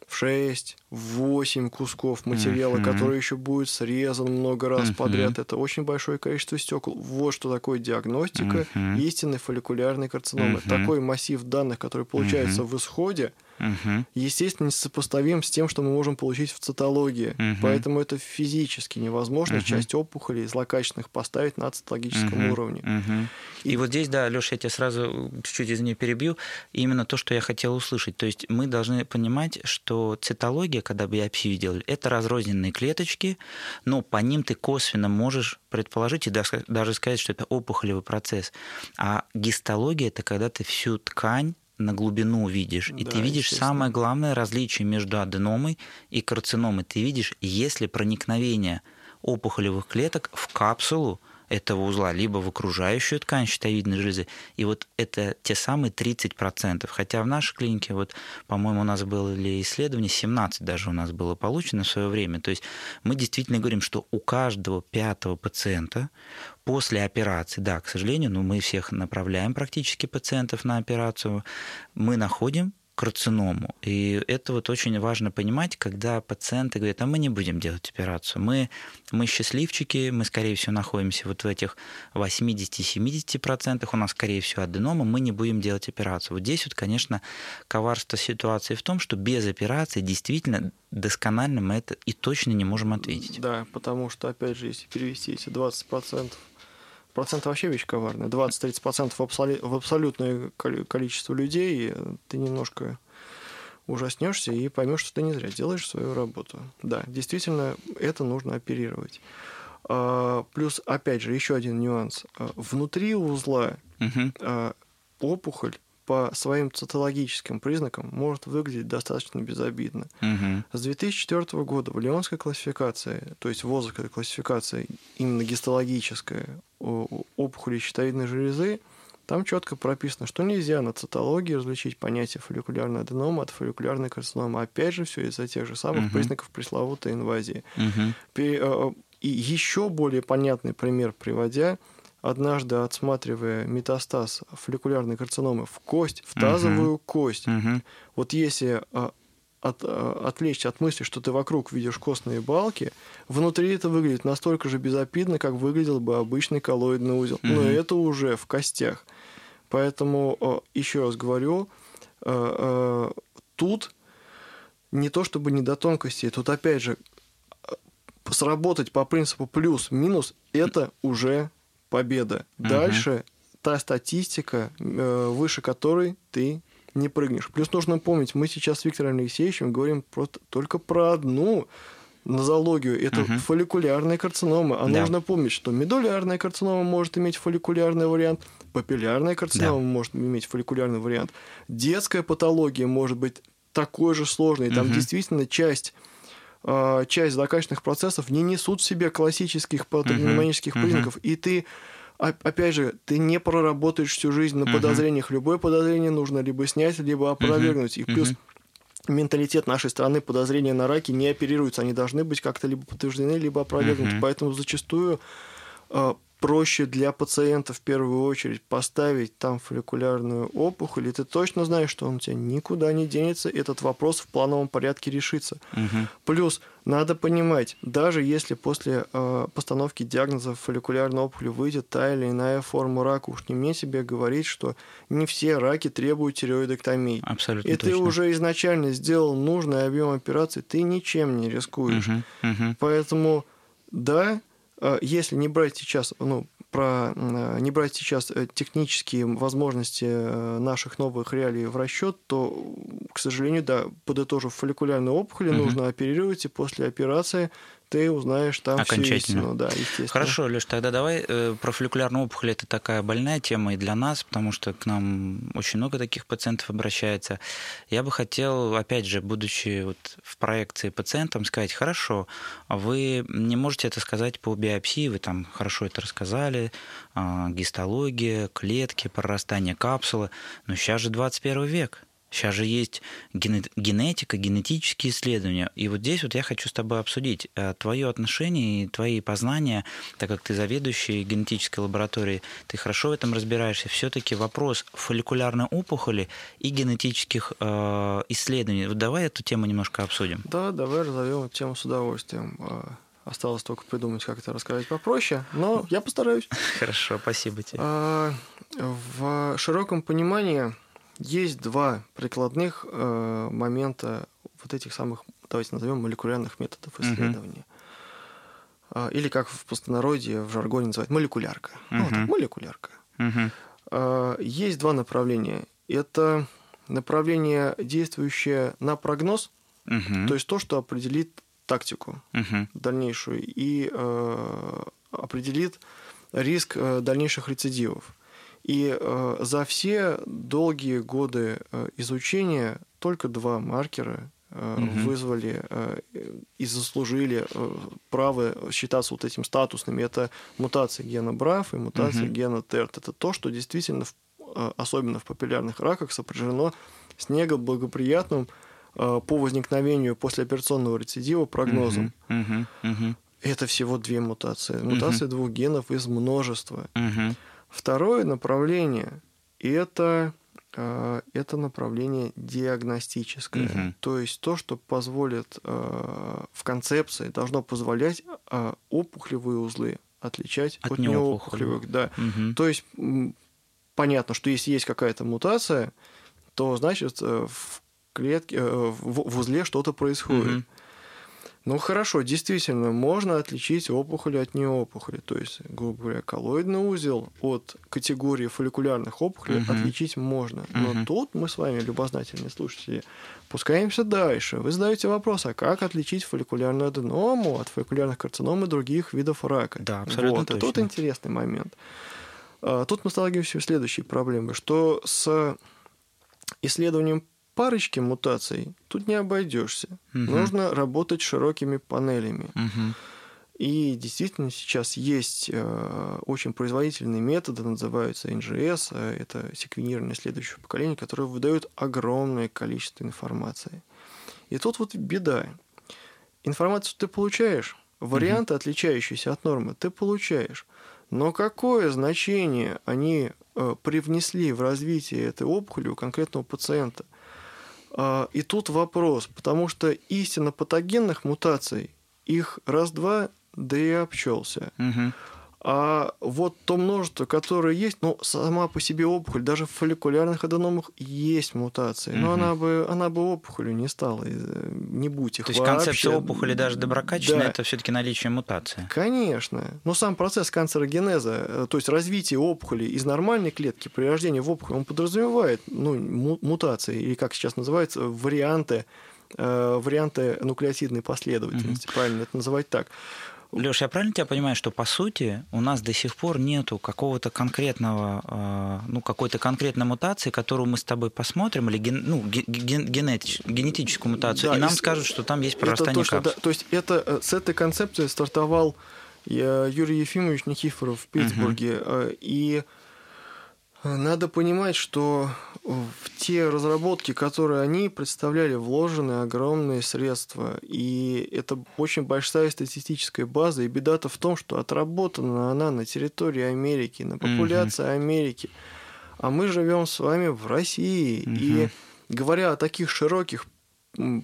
в 6, в 8 кусков материала, uh-huh. который еще будет срезан много раз uh-huh. подряд. Это очень большое количество стекол. Вот что такое диагностика uh-huh. истинной фолликулярной карциномы. Uh-huh. Такой массив данных, который получается uh-huh. в исходе, угу. естественно, несопоставим с тем, что мы можем получить в цитологии. Угу. Поэтому это физически невозможно угу. часть опухолей злокачественных поставить на цитологическом угу. уровне. Угу. И, и вот здесь, да, Леша, я тебя сразу чуть-чуть из нее перебью. Именно то, что я хотел услышать. То есть мы должны понимать, что цитология, когда биопсию делали, это разрозненные клеточки, но по ним ты косвенно можешь предположить и даже сказать, что это опухолевый процесс. А гистология – это когда ты всю ткань на глубину видишь. И да, ты видишь самое главное различие между аденомой и карциномой. Ты видишь, если проникновение опухолевых клеток в капсулу этого узла, либо в окружающую ткань щитовидной железы. И вот это те самые 30%. Хотя в нашей клинике, вот, по-моему, у нас было ли исследование, 17 даже у нас было получено в свое время. То есть мы действительно говорим, что у каждого пятого пациента после операции, да, к сожалению, но мы всех направляем практически пациентов на операцию, мы находим карциному. И это вот очень важно понимать, когда пациенты говорят, а мы не будем делать операцию. Мы, мы счастливчики, мы, скорее всего, находимся вот в этих 80-70%, у нас, скорее всего, аденома, мы не будем делать операцию. Вот здесь вот, конечно, коварство ситуации в том, что без операции действительно досконально мы это и точно не можем ответить. Да, потому что, опять же, если перевести эти 20% процент вообще вещь коварная. 20-30% в, абсолю... в абсолютное количество людей, ты немножко ужаснешься и поймешь, что ты не зря делаешь свою работу. Да, действительно, это нужно оперировать. А, плюс, опять же, еще один нюанс. А, внутри узла угу. опухоль по своим цитологическим признакам может выглядеть достаточно безобидно. Угу. С 2004 года в Леонской классификации, то есть ВОЗовской классификации, именно гистологическая опухоли щитовидной железы, там четко прописано, что нельзя на цитологии различить понятие фолликулярной аденома от фолликулярной карциномы. Опять же, все из-за тех же самых uh признаков пресловутой инвазии. uh И еще более понятный пример приводя, однажды отсматривая метастаз фолликулярной карциномы в кость, в тазовую uh-huh. кость. Uh-huh. Вот если а, от, а, отвлечься от мысли, что ты вокруг видишь костные балки, внутри это выглядит настолько же безобидно, как выглядел бы обычный коллоидный узел. Uh-huh. Но это уже в костях. Поэтому, а, еще раз говорю, тут не то чтобы не до тонкостей, тут опять же сработать по принципу плюс-минус, это уже победа. Угу. Дальше та статистика, э, выше которой ты не прыгнешь. Плюс нужно помнить, мы сейчас с Виктором Алексеевичем говорим просто только про одну нозологию. Это угу. фолликулярная карцинома. А да. нужно помнить, что медулярная карцинома может иметь фолликулярный вариант, папиллярная карцинома да. может иметь фолликулярный вариант. Детская патология может быть такой же сложной. Там угу. действительно часть часть злокачественных процессов не несут в себе классических патогеномических uh-huh. признаков, uh-huh. и ты опять же, ты не проработаешь всю жизнь на подозрениях. Любое подозрение нужно либо снять, либо опровергнуть. И плюс менталитет нашей страны подозрения на раки не оперируются. Они должны быть как-то либо подтверждены, либо опровергнуты. Поэтому зачастую а, проще для пациента в первую очередь поставить там фолликулярную опухоль, и ты точно знаешь, что он у тебя никуда не денется, этот вопрос в плановом порядке решится. Мгм. Плюс надо понимать, даже если после э, постановки диагноза фолликулярной опухоли выйдет та или иная форма рака, уж не мне тебе говорить, что не все раки требуют тиреоидоктомии. Абсолютно И ты точно. уже изначально сделал нужный объем операции, ты ничем не рискуешь. Мгм, мгм. Поэтому, да, если не брать сейчас, ну, про э, не брать сейчас э, технические возможности э, наших новых реалий в расчет, то, к сожалению, да, подытожив фолликулярную опухоль, Мгм. нужно оперировать, и после операции ты узнаешь там всю Окончательно. истину. Да, естественно. Хорошо, Леш, тогда давай э, про фолликулярную опухоль. Это такая больная тема и для нас, потому что к нам очень много таких пациентов обращается. Я бы хотел, опять же, будучи вот в проекции пациентам, сказать, хорошо, вы не можете это сказать по биопсии, вы там хорошо это рассказали, а, гистология, клетки, прорастание капсулы, но сейчас же 21 век. Сейчас же есть гене- генетика, генетические исследования. И вот здесь вот я хочу с тобой обсудить твое отношение и твои познания, так как ты заведующий генетической лабораторией, ты хорошо в этом разбираешься. Все-таки вопрос фолликулярной опухоли и генетических э, исследований. Вот давай эту тему немножко обсудим. Да, давай разовьем эту тему с удовольствием. Э, Осталось только придумать, как это рассказать попроще, но я постараюсь. Хорошо, спасибо тебе. А, В широком понимании есть два прикладных э, момента вот этих самых, давайте назовем, молекулярных методов исследования. А, Или как в простонародье, в жаргоне называют, молекулярка. Ну, вот молекулярка. А, Есть два направления. Это направление, действующее на прогноз, Мгм. то есть то, что определит тактику Мгм. дальнейшую и э, определит риск э, дальнейших рецидивов. И э, за все долгие годы э, изучения только два маркера э, вызвали э, и заслужили э, право считаться вот этим статусными. Это мутация гена BRAF и мутация гена TERT. Это то, что действительно, э, особенно в папиллярных раках, сопряжено с неблагоприятным э, по возникновению послеоперационного рецидива прогнозом. Это всего две мутации. Мутации двух генов из множества. Второе направление – это, э, это направление диагностическое. Мгм. То есть то, что позволит э, в концепции, должно позволять э, опухолевые узлы отличать От от, неопухолевых. Да. Мгм. То есть понятно, что если есть какая-то мутация, то значит в клетке, в, в узле что-то происходит. Мгм. Ну хорошо, действительно, можно отличить опухоли от неопухоли. То есть, грубо говоря, коллоидный узел от категории фолликулярных опухолей Мгм. отличить можно. Но Мгм. тут мы с вами, любознательные слушатели, пускаемся дальше. Вы задаете вопрос, а как отличить фолликулярную аденому от фолликулярных карцином и других видов рака? Да, абсолютно вот, И тут точно. интересный момент. А, Тут мы сталкиваемся с следующей проблемой, что с исследованием парочки мутаций тут не обойдешься. Мгм. Нужно работать широкими панелями. Мгм. И действительно сейчас есть э, очень производительные методы, называются NGS, э, это секвенирование следующего поколения, которые выдают огромное количество информации. И тут вот беда. Информацию ты получаешь, варианты, отличающиеся от нормы, ты получаешь. Но какое значение они э, привнесли в развитие этой опухоли у конкретного пациента? А, И тут вопрос, потому что истинно патогенных мутаций их раз-два, да и обчелся. Мгм. А вот то множество, которое есть, ну, сама по себе опухоль, даже в фолликулярных аденомах есть мутации, но Мгм. она бы, она бы опухолью не стала, э, не будь их То есть вообще. концепция опухоли даже доброкачественная Да. это все-таки наличие мутации. Конечно. Но сам процесс канцерогенеза, э, то есть развитие опухоли из нормальной клетки при рождении в опухоль, он подразумевает ну, му- мутации, или как сейчас называется, варианты, э, варианты нуклеотидной последовательности. Правильно это называть так. Леш, я правильно тебя понимаю, что по сути у нас до сих пор нету какого-то конкретного, э, ну, какой-то конкретной мутации, которую мы с тобой посмотрим, или ген, ну, ге- ген- генетич- генетическую мутацию, Да, и нам и скажут, что там есть Это прорастание точно, да. капсул. То есть это, э, с этой концепцией стартовал э, Юрий Ефимович Никифоров в Питтсбурге. э, И Надо понимать, что в те разработки, которые они представляли, вложены огромные средства. И это очень большая статистическая база. И беда-то в том, что отработана она на территории Америки, на популяции mm-hmm. Америки. А мы живем с вами в России. Mm-hmm. И говоря о таких широких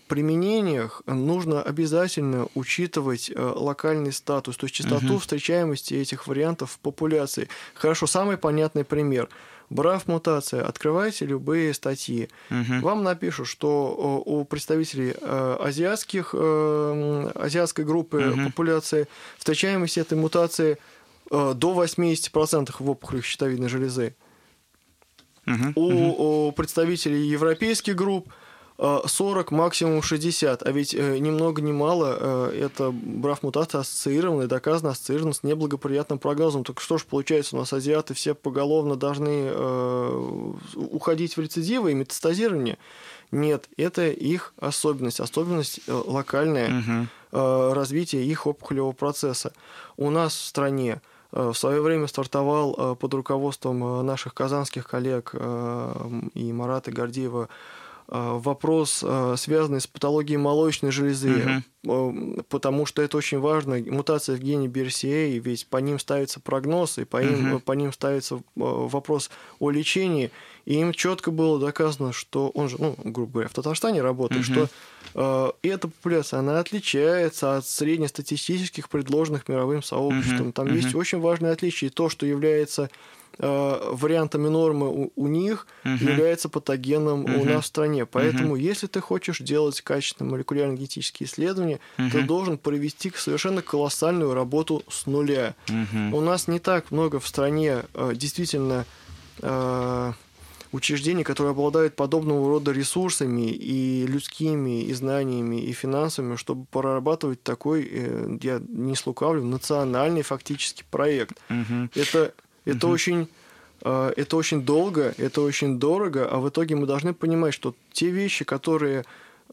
применениях нужно обязательно учитывать э, локальный статус, то есть частоту угу. встречаемости этих вариантов в популяции. Хорошо, самый понятный пример. Брав мутация, открывайте любые статьи. Угу. Вам напишут, что у представителей э, азиатских, э, азиатской группы угу. популяции встречаемость этой мутации до 80% в опухолях щитовидной железы. Угу. У, у представителей европейских групп 40, максимум 60. А ведь э, ни много ни мало э, это брав мутация ассоциирована и доказано ассоциирована с неблагоприятным прогнозом. Так что же получается, у нас азиаты все поголовно должны э, уходить в рецидивы и метастазирование? Нет, это их особенность, особенность локальная угу. развития их опухолевого процесса. У нас в стране в свое время стартовал под руководством наших казанских коллег и Марата Гордеева Э, вопрос, э, связанный с патологией молочной железы, угу. потому что это очень важно. Мутация в гене BRCA, ведь по ним ставится прогноз, и по, угу. по ним ставится вопрос о лечении. И им четко было доказано, что он же, ну, грубо говоря, в Татарстане работает, угу. что э, эта популяция, она отличается от среднестатистических предложенных мировым сообществом. Угу. Там угу. есть очень важное отличие. То, что является Э, вариантами нормы у, у них угу. является патогеном угу. у нас в стране. Поэтому, угу. если ты хочешь делать качественные молекулярно-генетические исследования, угу. ты должен провести совершенно колоссальную работу с нуля. Угу. У нас не так много в стране э, действительно э, учреждений, которые обладают подобного рода ресурсами и людскими, и знаниями, и финансами, чтобы прорабатывать такой, я не слукавлю, национальный фактически проект. Угу. Это это угу. очень э, это очень долго, это очень дорого, а в итоге мы должны понимать, что те вещи, которые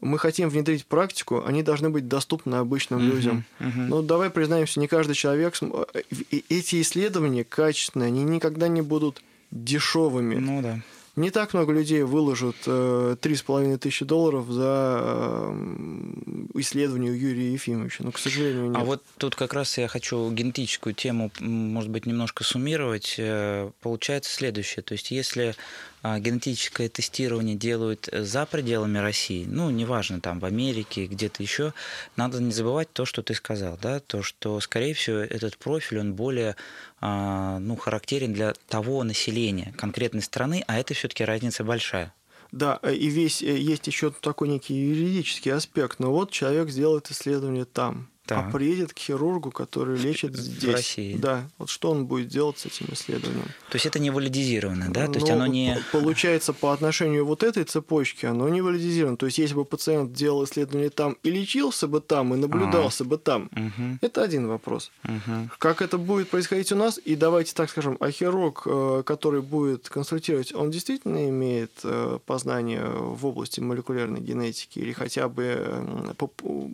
мы хотим внедрить в практику, они должны быть доступны обычным uh-huh, людям. Uh-huh. Ну, давай признаемся, не каждый человек... Э, эти исследования качественные, они никогда не будут дешевыми. Ну да. Не так много людей выложат э, три с половиной тысячи долларов за э, исследование у Юрия Ефимовича. Но, к сожалению, нет. А вот тут как раз я хочу генетическую тему, может быть, немножко суммировать. Э, получается следующее. То есть, если а, генетическое тестирование делают за пределами России, ну, неважно, там, в Америке, где-то еще, надо не забывать то, что ты сказал, да, то, что, скорее всего, этот профиль, он более а, ну, характерен для того населения конкретной страны, а это все-таки разница большая. Да, э, и весь э, есть еще такой некий юридический аспект. Но вот человек сделает исследование там так. а приедет к хирургу, который лечит здесь. В России. Да. Вот что он будет делать с этим исследованием? То есть это не валидизировано, да? То есть оно не... Получается, по отношению вот этой цепочки, оно не валидизировано. То есть если бы пациент делал исследование там и лечился бы там, и наблюдался а. бы там, угу. это один вопрос. Угу. Как это будет происходить у нас? И давайте так скажем, а хирург, э, который будет консультировать, он действительно имеет э, познание в области молекулярной генетики или хотя бы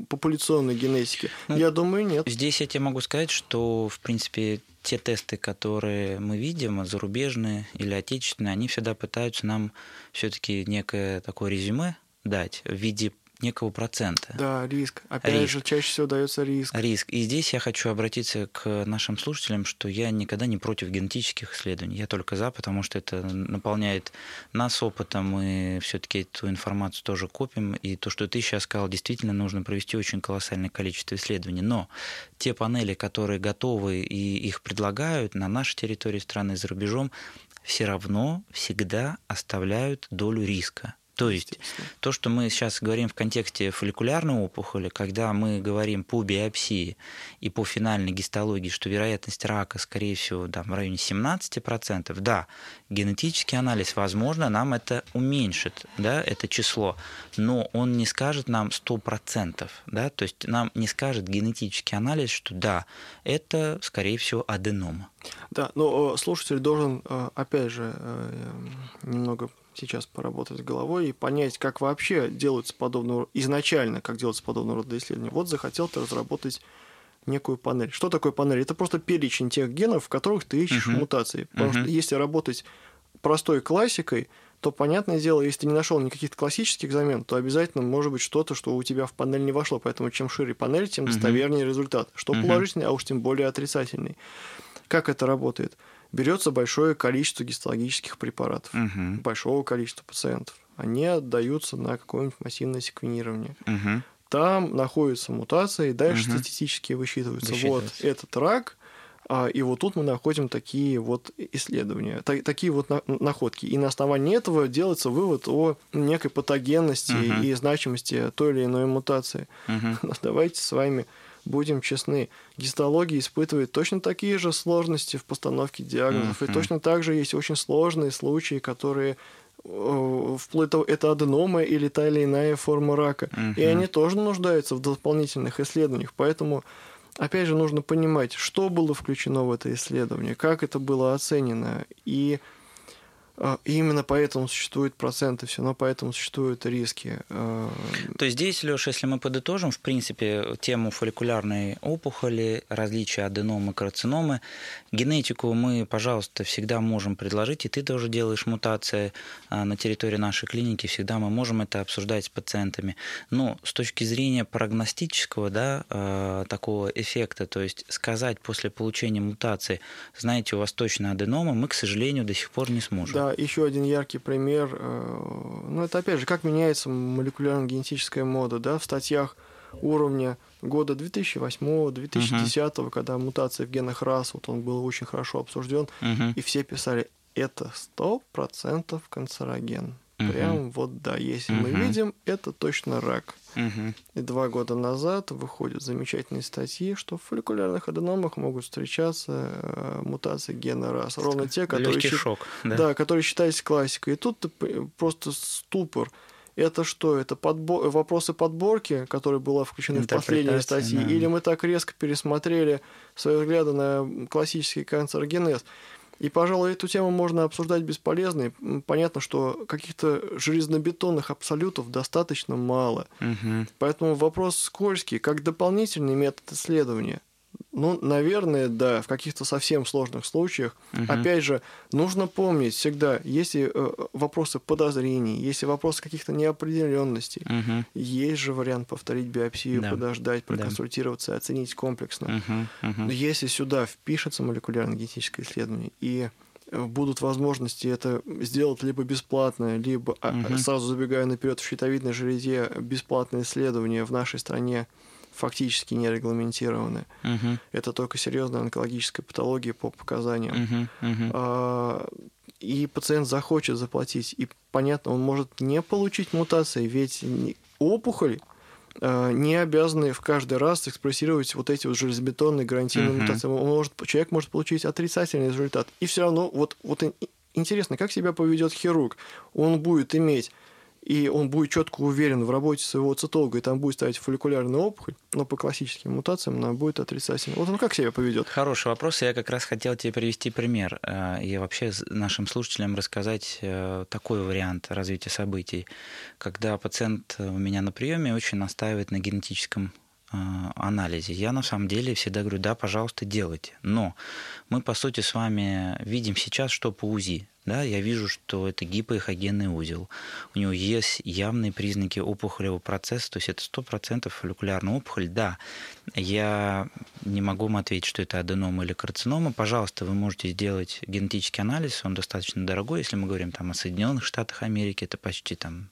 популяционной генетики? Ну, я думаю, нет. Здесь я тебе могу сказать, что, в принципе, те тесты, которые мы видим, зарубежные или отечественные, они всегда пытаются нам все-таки некое такое резюме дать в виде некого процента. Да, риск. Опять риск. же, чаще всего дается риск. Риск. И здесь я хочу обратиться к нашим слушателям, что я никогда не против генетических исследований. Я только за, потому что это наполняет нас опытом, мы все-таки эту информацию тоже копим. И то, что ты сейчас сказал, действительно нужно провести очень колоссальное количество исследований. Но те панели, которые готовы и их предлагают на нашей территории страны за рубежом, все равно всегда оставляют долю риска. То есть то, что мы сейчас говорим в контексте фолликулярной опухоли, когда мы говорим по биопсии и по финальной гистологии, что вероятность рака, скорее всего, да, в районе 17%, да, генетический анализ, возможно, нам это уменьшит, да, это число, но он не скажет нам 100%, да, то есть нам не скажет генетический анализ, что да, это, скорее всего, аденома. Да, но слушатель должен, э, опять же, э, немного сейчас поработать головой и понять, как вообще делаются подобного изначально, как делаются подобного рода исследования. Вот захотел ты разработать некую панель. Что такое панель? Это просто перечень тех генов, в которых ты ищешь uh-huh. мутации. Потому uh-huh. что если работать простой классикой, то, понятное дело, если ты не нашел никаких классических замен, то обязательно может быть что-то, что у тебя в панель не вошло. Поэтому чем шире панель, тем достовернее uh-huh. результат. Что uh-huh. положительный, а уж тем более отрицательный. Как это работает? Берется большое количество гистологических препаратов, uh-huh. большого количества пациентов. Они отдаются на какое-нибудь массивное секвенирование. Uh-huh. Там находится мутация, и дальше uh-huh. статистически высчитывается. Вот этот рак, а, и вот тут мы находим такие вот исследования, такие вот находки. И на основании этого делается вывод о некой патогенности uh-huh. и значимости той или иной мутации. Но давайте с вами будем честны, гистология испытывает точно такие же сложности в постановке диагнозов, uh-huh. и точно так же есть очень сложные случаи, которые э, вплоть до это аденома или та или иная форма рака. Uh-huh. И они тоже нуждаются в дополнительных исследованиях. Поэтому опять же, нужно понимать, что было включено в это исследование, как это было оценено, и и именно поэтому существуют проценты, все равно поэтому существуют риски. А. То есть здесь, Леша, если мы подытожим, в принципе, тему фолликулярной опухоли, различия аденомы, карциномы, генетику мы, пожалуйста, всегда можем предложить, и ты тоже делаешь мутации а, на территории нашей клиники, всегда мы можем это обсуждать с пациентами. Но с точки зрения прогностического, да, такого эффекта, то есть сказать после получения мутации, знаете, у вас точно аденома, мы, к сожалению, до сих пор не сможем. Да, еще один яркий пример. Э, ну, это опять же, как меняется молекулярно-генетическая мода, да, в статьях уровня года 2008-2010, uh-huh. когда мутация в генах РАС, вот он был очень хорошо обсужден, uh-huh. и все писали, это сто процентов канцероген. Угу. Прям вот да, если угу. мы видим, это точно рак. Угу. И два года назад выходят замечательные статьи, что в фолликулярных аденомах могут встречаться э, мутации гена РАС. Ровно те, которые, счит... шок, да? Да, которые считались классикой. И тут просто ступор. Это что? Это подбор... вопросы подборки, которые были включены в последние статьи? Да. Или мы так резко пересмотрели свои взгляды на классический канцерогенез? И, пожалуй, эту тему можно обсуждать бесполезно. И понятно, что каких-то железнобетонных абсолютов достаточно мало. Угу. Поэтому вопрос скользкий, как дополнительный метод исследования. Ну, наверное, да, в каких-то совсем сложных случаях. Угу. Опять же, нужно помнить всегда, если э, вопросы подозрений, если вопросы каких-то неопределенностей, угу. есть же вариант повторить биопсию, да. подождать, проконсультироваться, да. оценить комплексно. Угу. Угу. Если сюда впишется молекулярно-генетическое исследование и э, будут возможности это сделать либо бесплатно, либо угу. сразу забегая наперед в щитовидной железе бесплатное исследование в нашей стране фактически не регламентированы. Uh-huh. Это только серьезная онкологическая патология по показаниям. Uh-huh. Uh-huh. А, и пациент захочет заплатить. И понятно, он может не получить мутации, ведь опухоль а, не обязаны в каждый раз экспрессировать вот эти вот железобетонные гарантийные uh-huh. мутации. Он может, человек может получить отрицательный результат. И все равно вот, вот интересно, как себя поведет хирург. Он будет иметь и он будет четко уверен в работе своего цитолога, и там будет ставить фолликулярную опухоль, но по классическим мутациям она будет отрицательной. Вот он как себя поведет? Хороший вопрос. Я как раз хотел тебе привести пример э, и вообще нашим слушателям рассказать э, такой вариант развития событий, когда пациент у меня на приеме очень настаивает на генетическом э, анализе. Я на самом деле всегда говорю, да, пожалуйста, делайте. Но мы, по сути, с вами видим сейчас, что по УЗИ да, я вижу, что это гипоэхогенный узел. У него есть явные признаки опухолевого процесса, то есть это 100% фолликулярная опухоль. Да, я не могу вам ответить, что это аденома или карцинома. Пожалуйста, вы можете сделать генетический анализ, он достаточно дорогой, если мы говорим там, о Соединенных Штатах Америки, это почти там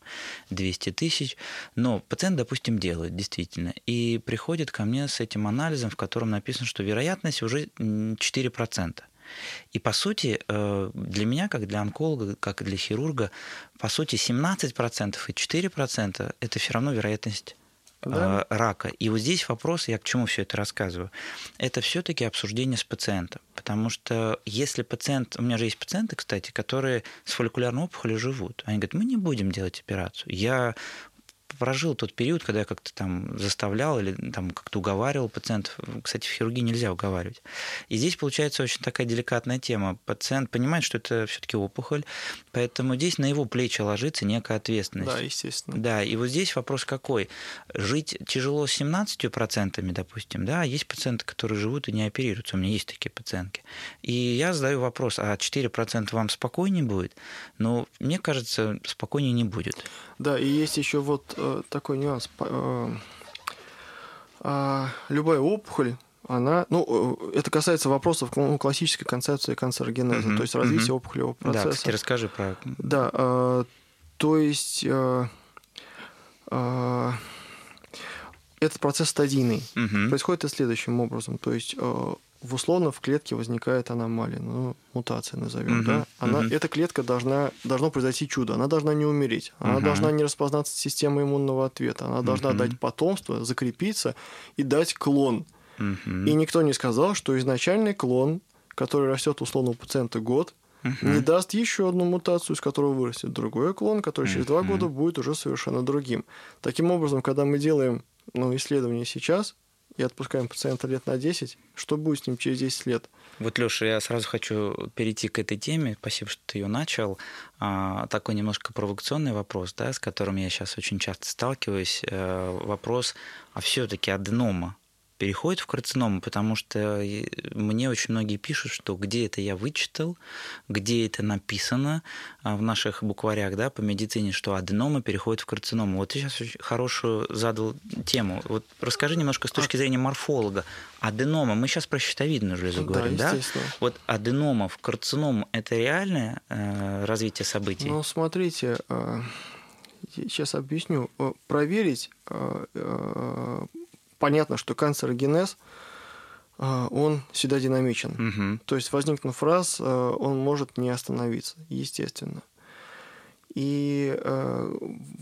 200 тысяч. Но пациент, допустим, делает действительно, и приходит ко мне с этим анализом, в котором написано, что вероятность уже 4%. И по сути, э, для меня, как для онколога, как и для хирурга, по сути, 17% и 4% это все равно вероятность да. Э, рака. И вот здесь вопрос, я к чему все это рассказываю, это все-таки обсуждение с пациентом. Потому что если пациент, у меня же есть пациенты, кстати, которые с фолликулярной опухолью живут, они говорят, мы не будем делать операцию. Я прожил тот период, когда я как-то там заставлял или там как-то уговаривал пациентов. Кстати, в хирургии нельзя уговаривать. И здесь получается очень такая деликатная тема. Пациент понимает, что это все-таки опухоль, поэтому здесь на его плечи ложится некая ответственность. Да, естественно. Да, и вот здесь вопрос какой? Жить тяжело с 17%, допустим, да, а есть пациенты, которые живут и не оперируются. У меня есть такие пациентки. И я задаю вопрос, а 4% вам спокойнее будет? Но мне кажется, спокойнее не будет. Да, и есть еще вот такой нюанс. Э, э, любая опухоль, она, ну, э, это касается вопросов ну, классической концепции канцерогенеза, mm-hmm. то есть развития mm-hmm. опухолевого процесса. Да, кстати, расскажи про... Да, э, то есть э, э, этот процесс стадийный. Mm-hmm. Происходит и следующим образом, то есть э, в условно в клетке возникает аномалия, ну, мутация назовем, uh-huh, да? Она, uh-huh. Эта клетка должна, должно произойти чудо, она должна не умереть, она uh-huh. должна не распознаться системой иммунного ответа, она должна uh-huh. дать потомство, закрепиться и дать клон. Uh-huh. И никто не сказал, что изначальный клон, который растет условно у пациента год, uh-huh. не даст еще одну мутацию, из которого вырастет другой клон, который через два года будет уже совершенно другим. Таким образом, когда мы делаем ну, исследование сейчас, и отпускаем пациента лет на 10, что будет с ним через 10 лет? Вот, Леша, я сразу хочу перейти к этой теме. Спасибо, что ты ее начал. А, такой немножко провокационный вопрос, да, с которым я сейчас очень часто сталкиваюсь. А, вопрос, а все-таки аденома переходит в карциному, потому что мне очень многие пишут, что где это я вычитал, где это написано а, в наших букварях да, по медицине, что аденома переходит в карциному. Вот ты сейчас очень хорошую задал тему. Вот расскажи немножко с точки зрения морфолога. Аденома, мы сейчас про щитовидную железу говорим, да? Вот аденома в карциному – это реальное э, развитие событий? Ну, смотрите, э, сейчас объясню. Э, проверить понятно, что канцерогенез а, он всегда динамичен. Угу. То есть, возникнув раз, а, он может не остановиться, естественно. И э,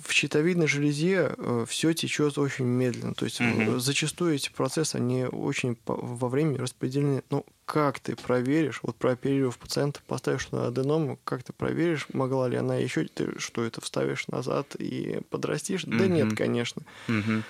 в щитовидной железе э, все течет очень медленно. То есть угу. зачастую эти процессы, они очень по, во времени распределены. Ну, как ты проверишь, вот прооперировав пациента, поставишь на аденому, как ты проверишь, могла ли она еще, ты что это вставишь назад и подрастишь? Угу. Да нет, конечно. Угу.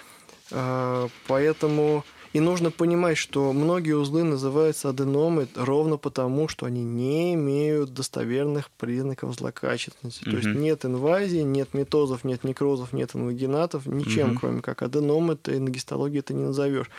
А, поэтому и нужно понимать, что многие узлы называются аденомы ровно потому, что они не имеют достоверных признаков злокачественности. Mm-hmm. То есть нет инвазии, нет метозов, нет некрозов, нет инвагинатов, ничем, mm-hmm. кроме как аденомы, ты на гистологии это не назовешь.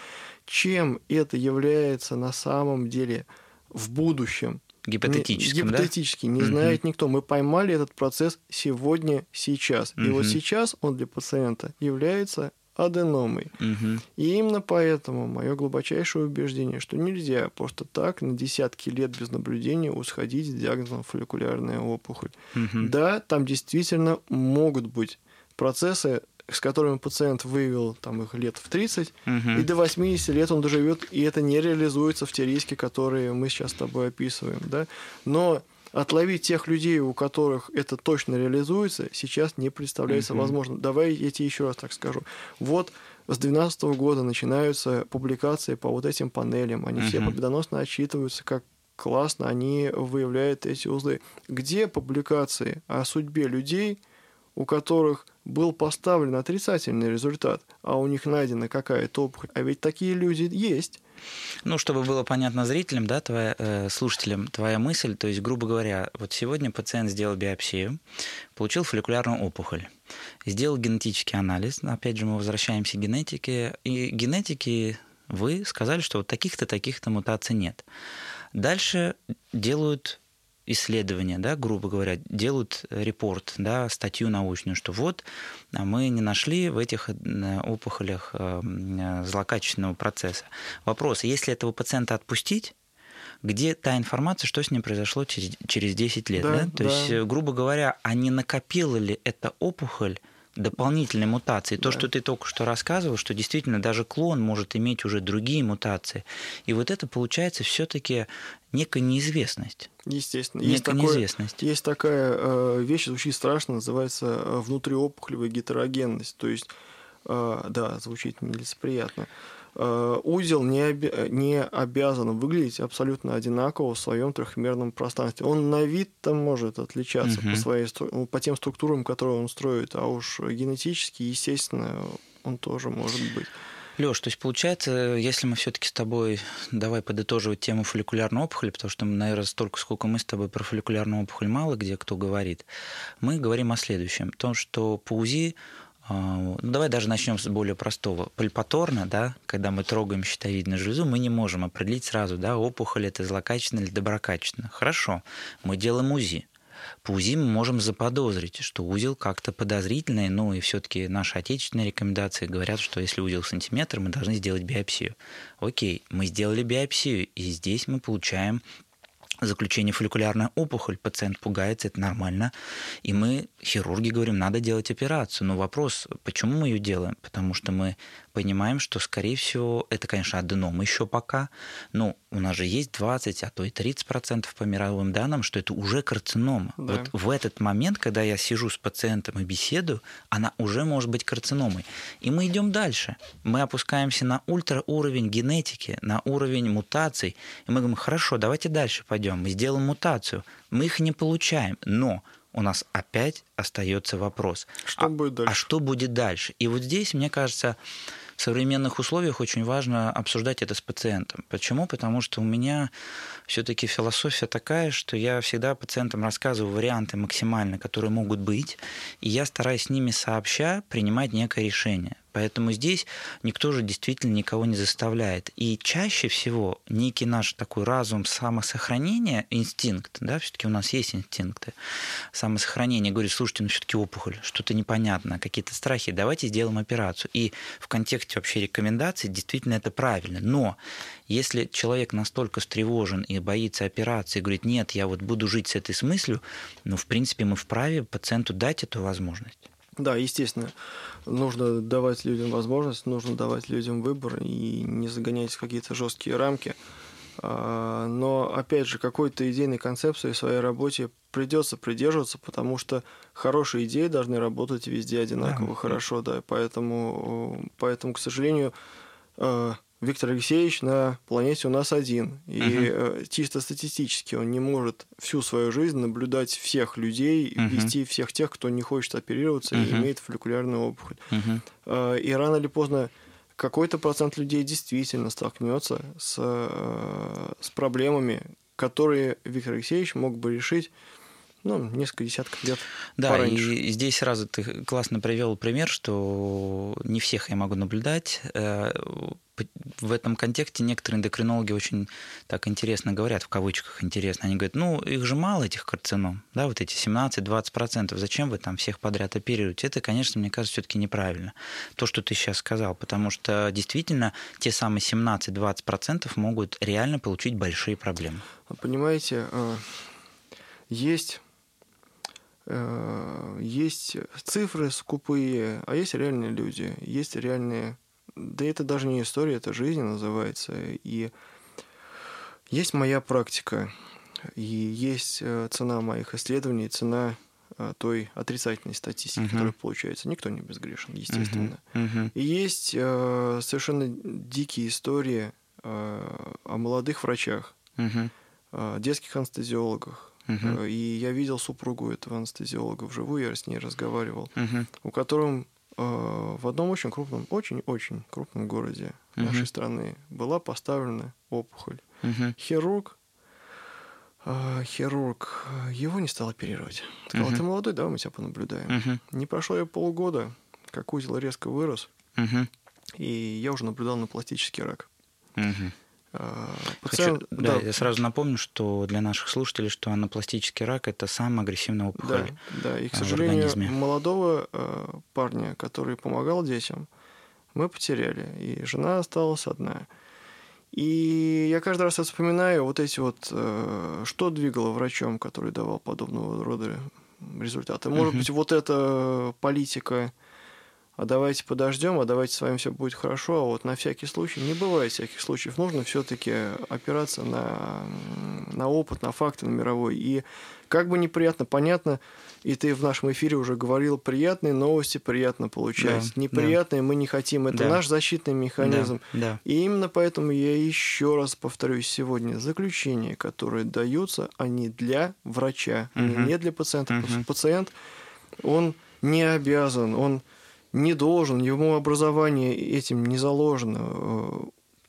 Чем это является на самом деле в будущем? Гипотетически. Гипотетически, да? не знает никто. Мы поймали этот процесс сегодня, сейчас. И вот сейчас он для пациента является аденомой. Угу. И именно поэтому мое глубочайшее убеждение, что нельзя просто так на десятки лет без наблюдения усходить с диагнозом фолликулярная опухоль. Угу. Да, там действительно могут быть процессы, с которыми пациент выявил там, их лет в 30, угу. и до 80 лет он доживет, и это не реализуется в те риски, которые мы сейчас с тобой описываем. Да? Но отловить тех людей, у которых это точно реализуется, сейчас не представляется mm-hmm. возможным. Давай я тебе еще раз так скажу. Вот с 2012 года начинаются публикации по вот этим панелям. Они mm-hmm. все победоносно отчитываются, как классно они выявляют эти узлы. Где публикации о судьбе людей, у которых был поставлен отрицательный результат, а у них найдена какая-то опухоль? А ведь такие люди есть. Ну, чтобы было понятно зрителям, да, твоя, э, слушателям, твоя мысль, то есть, грубо говоря, вот сегодня пациент сделал биопсию, получил фолликулярную опухоль, сделал генетический анализ, опять же, мы возвращаемся к генетике, и генетики вы сказали, что вот таких-то, таких-то мутаций нет. Дальше делают исследования, да, грубо говоря, делают репорт, да, статью научную, что вот а мы не нашли в этих э, опухолях э, э, злокачественного процесса. Вопрос, если этого пациента отпустить, где та информация, что с ним произошло через, через 10 лет. Да, да? То да. есть, грубо говоря, а не накопила ли эта опухоль дополнительные мутации. То, да. что ты только что рассказывал, что действительно даже клон может иметь уже другие мутации. И вот это получается все-таки некая неизвестность. Естественно. Некая есть, такое, неизвестность. есть такая э, вещь, звучит страшно, называется э, внутриопухолевая гетерогенность. То есть, э, да, звучит нелицеприятно. э, узел не, оби- не обязан выглядеть абсолютно одинаково в своем трехмерном пространстве. Он на вид там может отличаться Мгм. по, своей, ну, по тем структурам, которые он строит, а уж генетически, естественно, он тоже может быть. Леш, то есть получается, если мы все-таки с тобой, давай подытоживать тему фолликулярной опухоли, потому что, наверное, столько, сколько мы с тобой про фолликулярную опухоль мало где кто говорит, мы говорим о следующем, том, что по УЗИ ну, давай даже начнем с более простого. Пальпаторно, да, когда мы трогаем щитовидную железу, мы не можем определить сразу, да, опухоль это злокачественная или доброкачественная. Хорошо, мы делаем УЗИ. По УЗИ мы можем заподозрить, что узел как-то подозрительный, ну и все-таки наши отечественные рекомендации говорят, что если узел сантиметр, мы должны сделать биопсию. Окей, мы сделали биопсию, и здесь мы получаем заключение фолликулярная опухоль, пациент пугается, это нормально. И мы, хирурги, говорим, надо делать операцию. Но вопрос, почему мы ее делаем? Потому что мы понимаем, что, скорее всего, это, конечно, аденом еще пока, но у нас же есть 20, а то и 30 процентов по мировым данным, что это уже карцинома. Да. Вот в этот момент, когда я сижу с пациентом и беседую, она уже может быть карциномой. И мы идем дальше. Мы опускаемся на ультрауровень генетики, на уровень мутаций, и мы говорим, хорошо, давайте дальше пойдем, мы сделаем мутацию. Мы их не получаем, но у нас опять остается вопрос. Что а, будет дальше? А что будет дальше? И вот здесь, мне кажется, в современных условиях очень важно обсуждать это с пациентом. Почему? Потому что у меня все-таки философия такая, что я всегда пациентам рассказываю варианты максимально, которые могут быть, и я стараюсь с ними сообща принимать некое решение. Поэтому здесь никто же действительно никого не заставляет. И чаще всего некий наш такой разум самосохранения, инстинкт, да, все-таки у нас есть инстинкты самосохранения, говорит, слушайте, ну все-таки опухоль, что-то непонятно, какие-то страхи, давайте сделаем операцию. И в контексте вообще рекомендаций действительно это правильно. Но если человек настолько встревожен и боится операции, говорит, нет, я вот буду жить с этой с мыслью, ну, в принципе, мы вправе пациенту дать эту возможность. Да, естественно, нужно давать людям возможность, нужно давать людям выбор и не загонять в какие-то жесткие рамки. А, Но, опять же, какой-то идейной концепции в своей работе придется придерживаться, потому что хорошие идеи должны работать везде одинаково Да. хорошо, да. Поэтому, поэтому, к сожалению, э, Виктор Алексеевич на планете у нас один. И э, чисто статистически он не может всю свою жизнь наблюдать всех людей, Мгм. вести всех тех, кто не хочет оперироваться и Мгм. имеет фолликулярную опухоль. Э, И рано или поздно какой-то процент людей действительно столкнется с, э, с проблемами, которые Виктор Алексеевич мог бы решить ну, несколько десятков лет Да, пораньше. и здесь сразу ты классно привел пример, что не всех я могу наблюдать. В этом контексте некоторые эндокринологи очень так интересно говорят, в кавычках интересно. Они говорят, ну, их же мало, этих карцином, да, вот эти 17-20%. Зачем вы там всех подряд оперируете? Это, конечно, мне кажется, все-таки неправильно. То, что ты сейчас сказал, потому что действительно те самые 17-20% могут реально получить большие проблемы. Понимаете, э, есть, э, есть цифры скупые, а есть реальные люди, есть реальные... Да это даже не история, это жизнь называется. И есть моя практика, и есть э, цена моих исследований, цена э, той отрицательной статистики, Мгм. которая получается. Никто не безгрешен, естественно. Мгм. Мгм. И есть э, совершенно дикие истории э, о молодых врачах, Мгм. э, детских анестезиологах. Мгм. Э, И я видел супругу этого анестезиолога вживую, я с ней разговаривал, Мгм. у которого в одном очень крупном, очень-очень крупном городе Мгм. нашей страны была поставлена опухоль. Мгм. Хирург, э, хирург, э, его не стал оперировать. Сказал, Мгм. ты молодой, давай мы тебя понаблюдаем. Мгм. Не прошло и полгода, как узел резко вырос, Мгм. и я уже наблюдал на пластический рак. Мгм. А, Хочу, Пациент, да, да, я сразу напомню, что для наших слушателей, что анапластический рак это самая агрессивная да, опухоль. да, и, к сожалению, молодого э, парня, который помогал детям, мы потеряли, и жена осталась одна. И я каждый раз вспоминаю вот эти вот, э, что двигало врачом, который давал подобного рода результаты. Может Мгм. быть, вот эта политика, а давайте подождем, а давайте с вами все будет хорошо, а вот на всякий случай, не бывает всяких случаев, нужно все-таки опираться на, на опыт, на факты, на мировой. И как бы неприятно, понятно, и ты в нашем эфире уже говорил, приятные новости приятно получать. Да, Неприятные да. мы не хотим. Это да. наш защитный механизм. Да, да. И именно поэтому я еще раз повторюсь сегодня. Заключения, которые даются, они для врача, угу. не для пациента. Угу. Пациент, он не обязан, он не должен, ему образование этим не заложено э,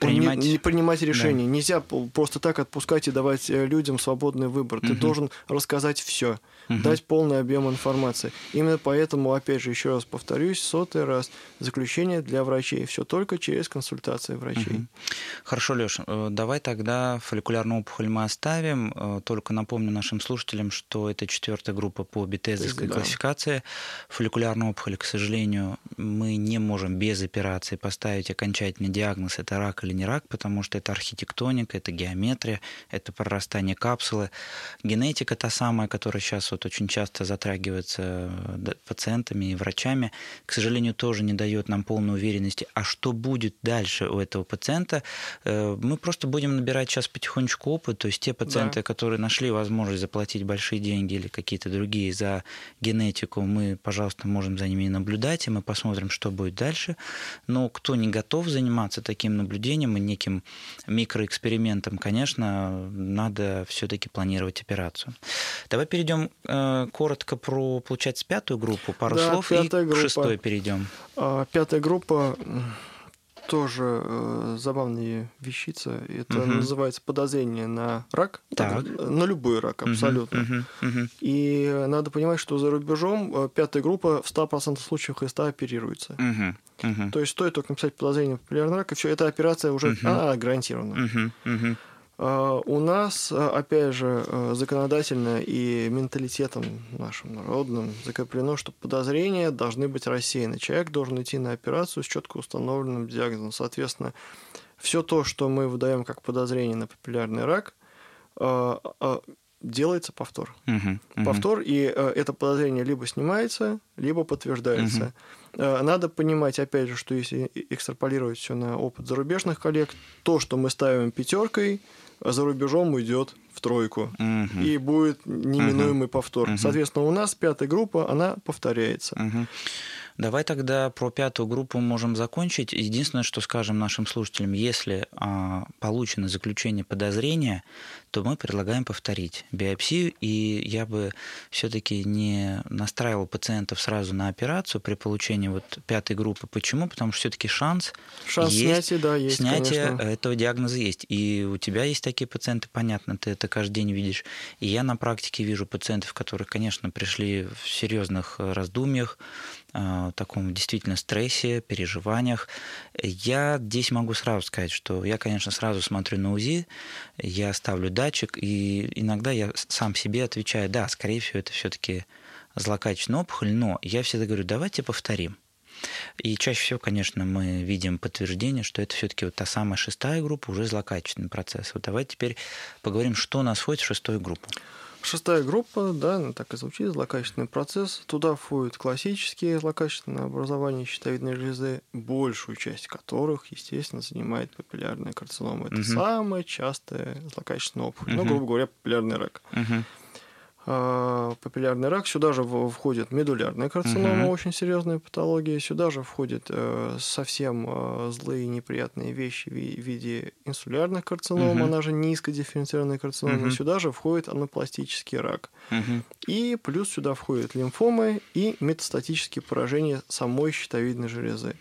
принимать, не, не принимать решения. Да. Нельзя просто так отпускать и давать э, людям свободный выбор. Угу. Ты должен рассказать все угу. дать полный объем информации. Именно поэтому, опять же, еще раз повторюсь, сотый раз, заключение для врачей. Все только через консультации врачей. Угу. Хорошо, Леш, э, давай тогда фолликулярную опухоль мы оставим. Э, только напомню нашим слушателям, что это четвертая группа по бетезовской да. классификации. Фолликулярную опухоль, к сожалению, мы не можем без операции поставить окончательный диагноз, это рак или не рак, потому что это архитектоника, это геометрия, это прорастание капсулы. Генетика та самая, которая сейчас вот очень часто затрагивается пациентами и врачами, к сожалению, тоже не дает нам полной уверенности, а что будет дальше у этого пациента. Э, мы просто будем набирать сейчас потихонечку опыт, то есть те пациенты, да. которые нашли возможность заплатить большие деньги или какие-то другие за генетику, мы, пожалуйста, можем за ними наблюдать, и мы посмотрим, что будет дальше. Но кто не готов заниматься таким наблюдением и неким микроэкспериментом, конечно, надо все-таки планировать операцию. Давай перейдем Э, коротко про, получается, пятую группу, пару да, слов, и группа. к шестой перейдем. А, пятая группа тоже э, забавная вещица. Это угу. называется подозрение на рак. Так. На любой рак, абсолютно. Угу, угу, угу. И надо понимать, что за рубежом э, пятая группа в 100% случаев христа оперируется. Угу, угу. То есть стоит только написать подозрение на популярный рак, и все, эта операция уже угу. а, гарантирована. Угу, угу. А, у нас, а, опять же, а, законодательно и менталитетом нашим народным закреплено, что подозрения должны быть рассеяны. Человек должен идти на операцию с четко установленным диагнозом. Соответственно, все то, что мы выдаем как подозрение на популярный рак, делается повтор. Uh-huh, uh-huh. Повтор, и это подозрение либо снимается, либо подтверждается. Uh-huh. Надо понимать, опять же, что если экстраполировать все на опыт зарубежных коллег, то, что мы ставим пятеркой, за рубежом уйдет в тройку. Угу. И будет неминуемый угу. повтор. Угу. Соответственно, у нас пятая группа, она повторяется. Угу. Давай тогда про пятую группу можем закончить. Единственное, что скажем нашим слушателям, если а, получено заключение подозрения, то мы предлагаем повторить биопсию, и я бы все-таки не настраивал пациентов сразу на операцию при получении вот пятой группы. Почему? Потому что все-таки шанс, шанс есть, снятия, да, есть, конечно. этого диагноза есть. И у тебя есть такие пациенты, понятно, ты это каждый день видишь. И я на практике вижу пациентов, которые, конечно, пришли в серьезных раздумьях, таком действительно стрессе, переживаниях. Я здесь могу сразу сказать, что я, конечно, сразу смотрю на УЗИ, я ставлю датчик, и иногда я сам себе отвечаю, да, скорее всего, это все-таки злокачественная опухоль, но я всегда говорю, давайте повторим. И чаще всего, конечно, мы видим подтверждение, что это все-таки вот та самая шестая группа, уже злокачественный процесс. Вот давайте теперь поговорим, что нас входит в шестую группу. Шестая группа, да, она так и звучит, злокачественный процесс. Туда входят классические злокачественные образования щитовидной железы, большую часть которых, естественно, занимает папиллярная карцинома. Это угу. самая частая злокачественная опухоль. Угу. Ну, грубо говоря, папиллярный рак. Угу. А, папиллярный рак. Сюда же входит медулярная карцинома, угу. очень серьезная патология. Сюда же входят э, совсем э, злые неприятные вещи в виде инсулярных карцином, угу. она же низкодифференцированная карцинома. Угу. Сюда же входит анапластический рак. Угу. И плюс сюда входят лимфомы и метастатические поражения самой щитовидной железы.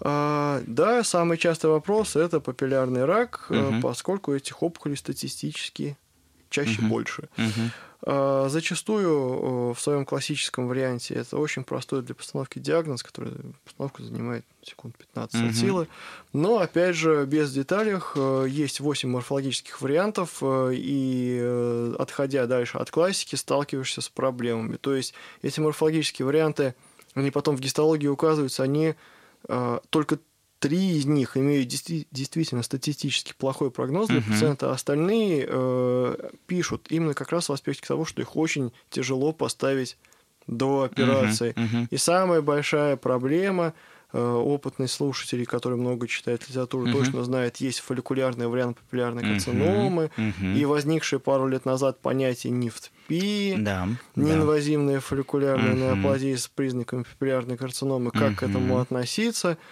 А, да, самый частый вопрос это папиллярный рак, угу. поскольку этих опухолей статистически чаще угу. больше. Угу. Зачастую в своем классическом варианте это очень простой для постановки диагноз, который постановка занимает секунд 15 угу. от силы. Но, опять же, без деталей, э, есть 8 морфологических вариантов, э, и э, отходя дальше от классики, сталкиваешься с проблемами. То есть эти морфологические варианты, они потом в гистологии указываются, они только Три из них имеют действительно статистически плохой прогноз для uh-huh. пациента, а остальные э, пишут именно как раз в аспекте того, что их очень тяжело поставить до операции. Uh-huh. Uh-huh. И самая большая проблема опытный слушатель, который много читает литературу, угу. точно знает, есть фолликулярный вариант папиллярной карциномы угу. и возникшее пару лет назад понятие НИФТПИ, да, неинвазивная фолликулярная угу. неоплазия с признаками папиллярной карциномы, как угу. к этому относиться –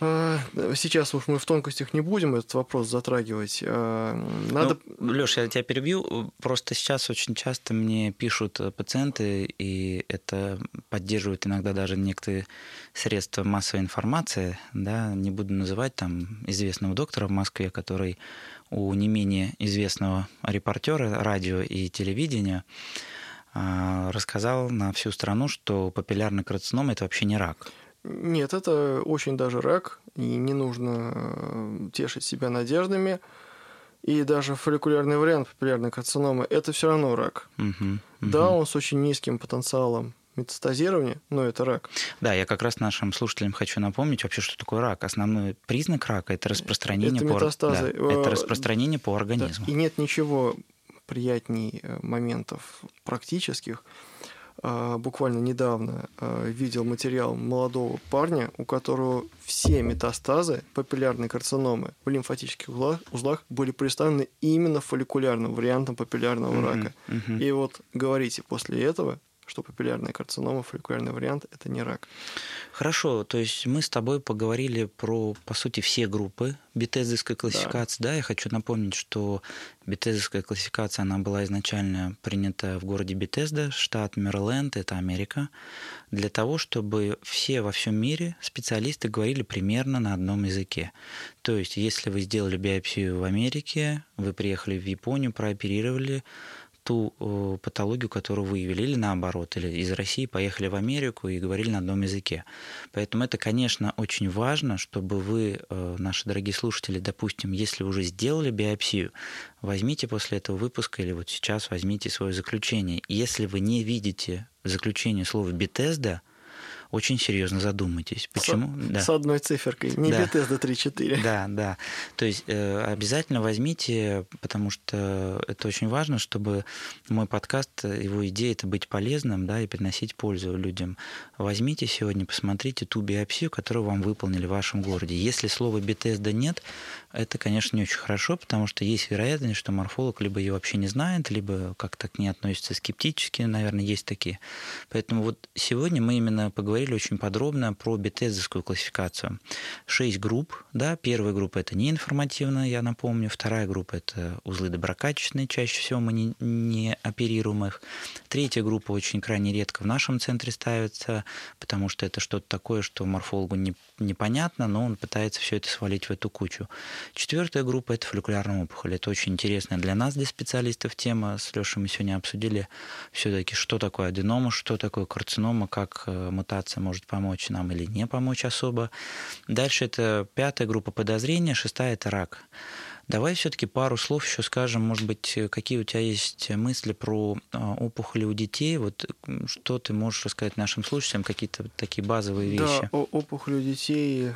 сейчас уж мы в тонкостях не будем этот вопрос затрагивать. А, надо... Ну, Леш, я тебя перебью. Просто сейчас очень часто мне пишут пациенты, и это поддерживают иногда даже некоторые средства массовой информации. Да, не буду называть там известного доктора в Москве, который у не менее известного репортера радио и телевидения а, рассказал на всю страну, что папиллярный карцином – это вообще не рак. Нет, это очень даже рак, и не нужно э, тешить себя надеждами. И даже фолликулярный вариант папиллярной карциномы – это все равно рак. Угу, угу. Да, он с очень низким потенциалом метастазирования, но это рак. Да, я как раз нашим слушателям хочу напомнить вообще, что такое рак. Основной признак рака – это распространение, это по... метастазы. Да, это распространение по организму. Да. И нет ничего приятней э, моментов практических, буквально недавно а, видел материал молодого парня, у которого все метастазы папиллярной карциномы в лимфатических узлах, узлах были представлены именно фолликулярным вариантом папиллярного mm-hmm. рака. Mm-hmm. И вот говорите после этого, что папиллярная карцинома, фолликулярный вариант – это не рак. Хорошо, то есть мы с тобой поговорили про, по сути, все группы бетезовской классификации. Да. да, я хочу напомнить, что бетезовская классификация, она была изначально принята в городе Бетезда, штат Мэриленд, это Америка, для того, чтобы все во всем мире специалисты говорили примерно на одном языке. То есть, если вы сделали биопсию в Америке, вы приехали в Японию, прооперировали, ту э, патологию, которую выявили, или наоборот, или из России поехали в Америку и говорили на одном языке. Поэтому это, конечно, очень важно, чтобы вы, э, наши дорогие слушатели, допустим, если уже сделали биопсию, возьмите после этого выпуска или вот сейчас возьмите свое заключение. Если вы не видите заключение слова «бетезда», очень серьезно задумайтесь. Почему? С, да. с одной циферкой, не да. Bethesda 3.4. Да, да. То есть э, обязательно возьмите, потому что это очень важно, чтобы мой подкаст, его идея это быть полезным, да, и приносить пользу людям. Возьмите сегодня, посмотрите ту биопсию, которую вам выполнили в вашем городе. Если слова Bethesda нет, это, конечно, не очень хорошо, потому что есть вероятность, что морфолог либо ее вообще не знает, либо как-то к ней относится скептически, наверное, есть такие. Поэтому вот сегодня мы именно поговорили очень подробно про бетезовскую классификацию. Шесть групп, да, первая группа это неинформативная, я напомню, вторая группа это узлы доброкачественные, чаще всего мы не, не оперируем их. Третья группа очень крайне редко в нашем центре ставится, потому что это что-то такое, что морфологу не, непонятно, но он пытается все это свалить в эту кучу. Четвертая группа – это фолликулярная опухоль. Это очень интересная для нас, для специалистов, тема. С Лешей мы сегодня обсудили все-таки, что такое аденома, что такое карцинома, как э, мутация может помочь нам или не помочь особо. Дальше это пятая группа подозрения, шестая – это рак. Давай все-таки пару слов еще скажем, может быть, какие у тебя есть мысли про а, опухоли у детей, вот что ты можешь рассказать нашим слушателям, какие-то такие базовые вещи? Да, опухоли у детей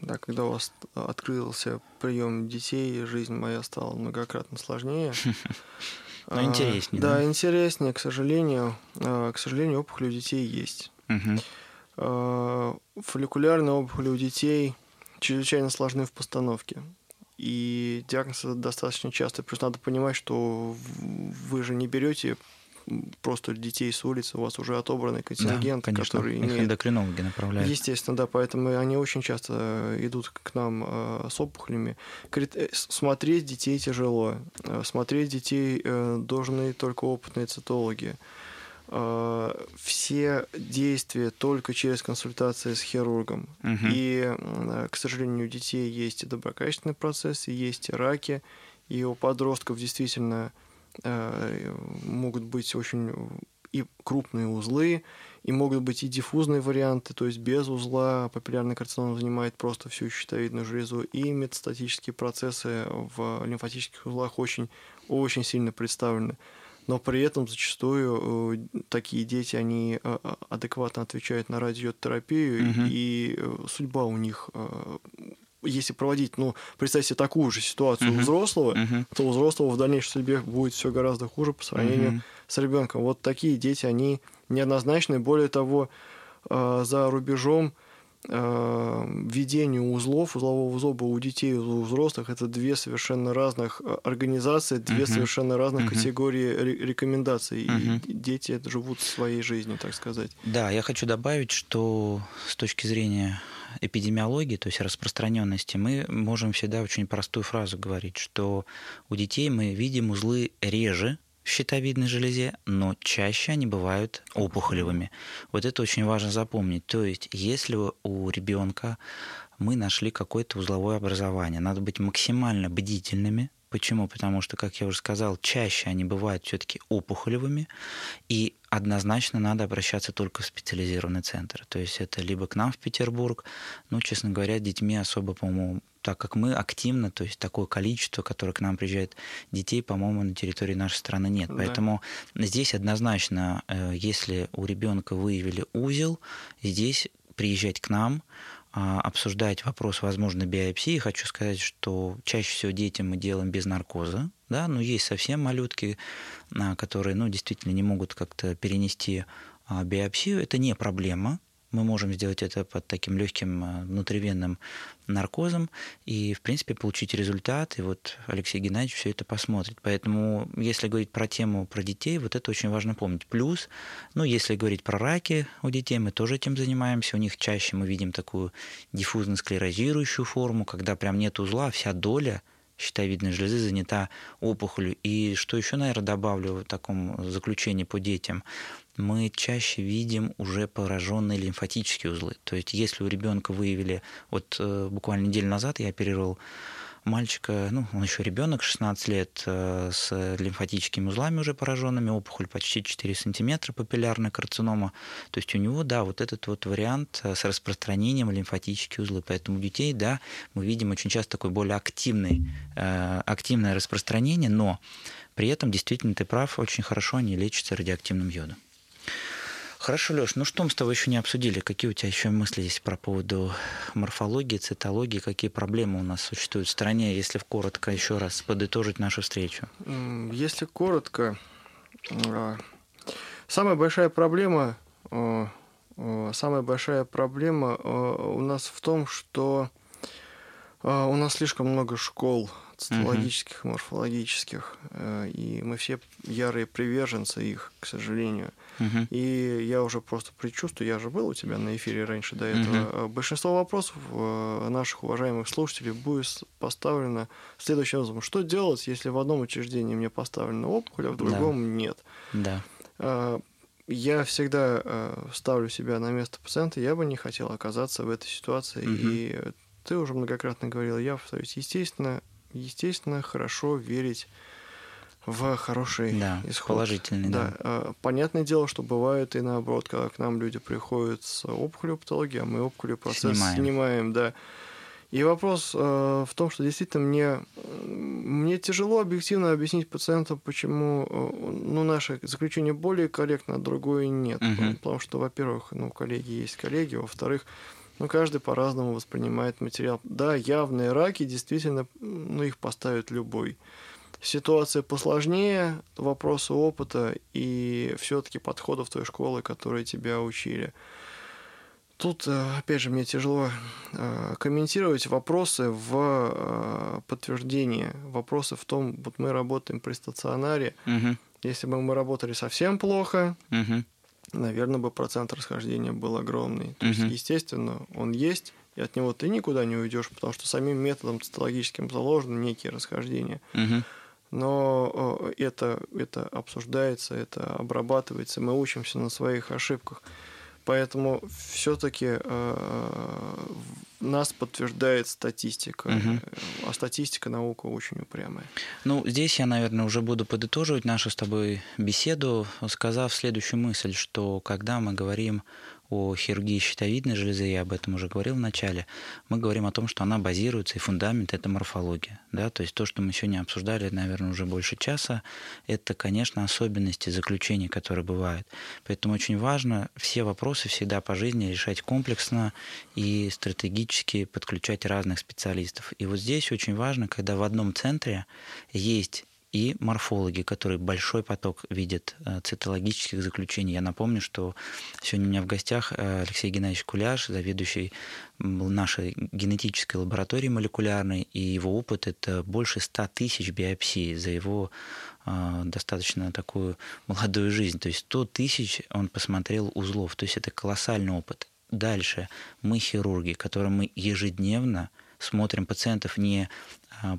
да, когда у вас открылся прием детей, жизнь моя стала многократно сложнее. Но интереснее. Да, интереснее, к сожалению. А, к сожалению, опухоли у детей есть. А, фолликулярные опухоли у детей чрезвычайно сложны в постановке. И диагноз достаточно часто. Плюс надо понимать, что вы же не берете просто детей с улицы, у вас уже отобранный контингент, да, конечно. который имеет... эндокринологи направляют. Естественно, да, поэтому они очень часто идут к нам э, с опухолями. Э, смотреть детей тяжело. Э, смотреть детей должны только опытные цитологи все действия только через консультации с хирургом. Угу. И, к сожалению, у детей есть и доброкачественные процессы, есть и раки, и у подростков действительно Э, могут быть очень и крупные узлы, и могут быть и диффузные варианты, то есть без узла папиллярный карцином занимает просто всю щитовидную железу, и метастатические процессы в лимфатических узлах очень, очень сильно представлены. Но при этом зачастую э, такие дети, они э, адекватно отвечают на радиотерапию, угу. и судьба у них если проводить, ну, представьте себе такую же ситуацию uh-huh. у взрослого, uh-huh. то у взрослого в дальнейшей судьбе будет все гораздо хуже по сравнению uh-huh. с ребенком. Вот такие дети, они неоднозначны. Более того, э, за рубежом э, введение узлов, узлового зоба у детей и у взрослых это две совершенно разных э, организации, две uh-huh. совершенно разных uh-huh. категории рекомендаций. Uh-huh. И дети живут своей жизнью, так сказать. Да, я хочу добавить, что с точки зрения эпидемиологии, то есть распространенности, мы можем всегда очень простую фразу говорить, что у детей мы видим узлы реже, в щитовидной железе, но чаще они бывают опухолевыми. Вот это очень важно запомнить. То есть, если у ребенка мы нашли какое-то узловое образование, надо быть максимально бдительными. Почему? Потому что, как я уже сказал, чаще они бывают все-таки опухолевыми, и однозначно надо обращаться только в специализированный центр. То есть это либо к нам в Петербург, ну, честно говоря, детьми особо, по-моему, так как мы активно, то есть такое количество, которое к нам приезжает детей, по-моему, на территории нашей страны нет. Да. Поэтому здесь однозначно, э, если у ребенка выявили узел, здесь приезжать к нам, обсуждать вопрос возможной биопсии. Хочу сказать, что чаще всего детям мы делаем без наркоза, да, но есть совсем малютки, а, которые, ну, действительно не могут как-то перенести а, биопсию. Это не проблема, мы можем сделать это под таким легким э, внутривенным наркозом и, в принципе, получить результат. И вот Алексей Геннадьевич все это посмотрит. Поэтому, если говорить про тему про детей, вот это очень важно помнить. Плюс, ну, если говорить про раки у детей, мы тоже этим занимаемся. У них чаще мы видим такую диффузно-склерозирующую форму, когда прям нет узла, а вся доля щитовидной железы занята опухолью. И что еще, наверное, добавлю в таком заключении по детям, мы чаще видим уже пораженные лимфатические узлы. То есть если у ребенка выявили, вот э, буквально неделю назад я оперировал мальчика, ну, он еще ребенок, 16 лет, э, с лимфатическими узлами уже пораженными, опухоль почти 4 сантиметра, папиллярная карцинома. То есть у него, да, вот этот вот вариант э, с распространением лимфатических узлы. Поэтому у детей, да, мы видим очень часто такое более активный, активное распространение, но при этом действительно ты прав, очень хорошо они лечатся радиоактивным йодом. Хорошо, Леш, ну что мы с тобой еще не обсудили? Какие у тебя еще мысли есть про поводу морфологии, цитологии? Какие проблемы у нас существуют в стране, если коротко еще раз подытожить нашу встречу? Если коротко, а, самая большая проблема, а, а, самая большая проблема у нас в том, что у нас слишком много школ цитологических, uh-huh. морфологических, э, и мы все ярые приверженцы их, к сожалению. Uh-huh. И я уже просто предчувствую, я же был у тебя на эфире раньше до этого. Uh-huh. Большинство вопросов э, наших уважаемых слушателей будет поставлено следующим образом. Что делать, если в одном учреждении мне поставлена опухоль, а в другом да. нет? Да. Я всегда ставлю себя на место пациента, я бы не хотел оказаться в этой ситуации. Угу. И ты уже многократно говорил, я повторюсь, естественно, естественно, хорошо верить в хороший да, исход. Положительный, да. да. А, понятное дело, что бывает и наоборот, когда к нам люди приходят с опухолью патологии, а мы опухолью процесс снимаем, снимаем да. И вопрос э, в том, что действительно мне, мне тяжело объективно объяснить пациенту, почему э, ну, наше заключение более корректно, а другое нет. Угу. Потому что, во-первых, ну, коллеги есть коллеги, во-вторых, ну, каждый по-разному воспринимает материал. Да, явные раки, действительно, ну, их поставит любой. Ситуация посложнее, вопросы опыта и все-таки подходов той школы, которые тебя учили. Тут, э, опять же, мне тяжело э, комментировать вопросы в э, подтверждении. Вопросы в том, вот мы работаем при стационаре. Угу. Если бы мы работали совсем плохо, угу наверное, бы процент расхождения был огромный. То есть, естественно, он есть, и от него ты никуда не уйдешь, потому что самим методом цитологическим заложены некие расхождения. Но это, это обсуждается, это обрабатывается, мы учимся на своих ошибках. Поэтому все-таки э, нас подтверждает статистика, угу. а статистика наука очень упрямая. Ну, здесь я, наверное, уже буду подытоживать нашу с тобой беседу, сказав следующую мысль, что когда мы говорим о хирургии щитовидной железы, я об этом уже говорил в начале, мы говорим о том, что она базируется, и фундамент – это морфология. Да? То есть то, что мы сегодня обсуждали, наверное, уже больше часа, это, конечно, особенности заключений, которые бывают. Поэтому очень важно все вопросы всегда по жизни решать комплексно и стратегически подключать разных специалистов. И вот здесь очень важно, когда в одном центре есть и морфологи, которые большой поток видят э, цитологических заключений. Я напомню, что сегодня у меня в гостях э, Алексей Геннадьевич Куляш, заведующий нашей генетической лаборатории молекулярной, и его опыт — это больше 100 тысяч биопсий за его э, достаточно такую молодую жизнь. То есть 100 тысяч он посмотрел узлов. То есть это колоссальный опыт. Дальше мы хирурги, которым мы ежедневно смотрим пациентов не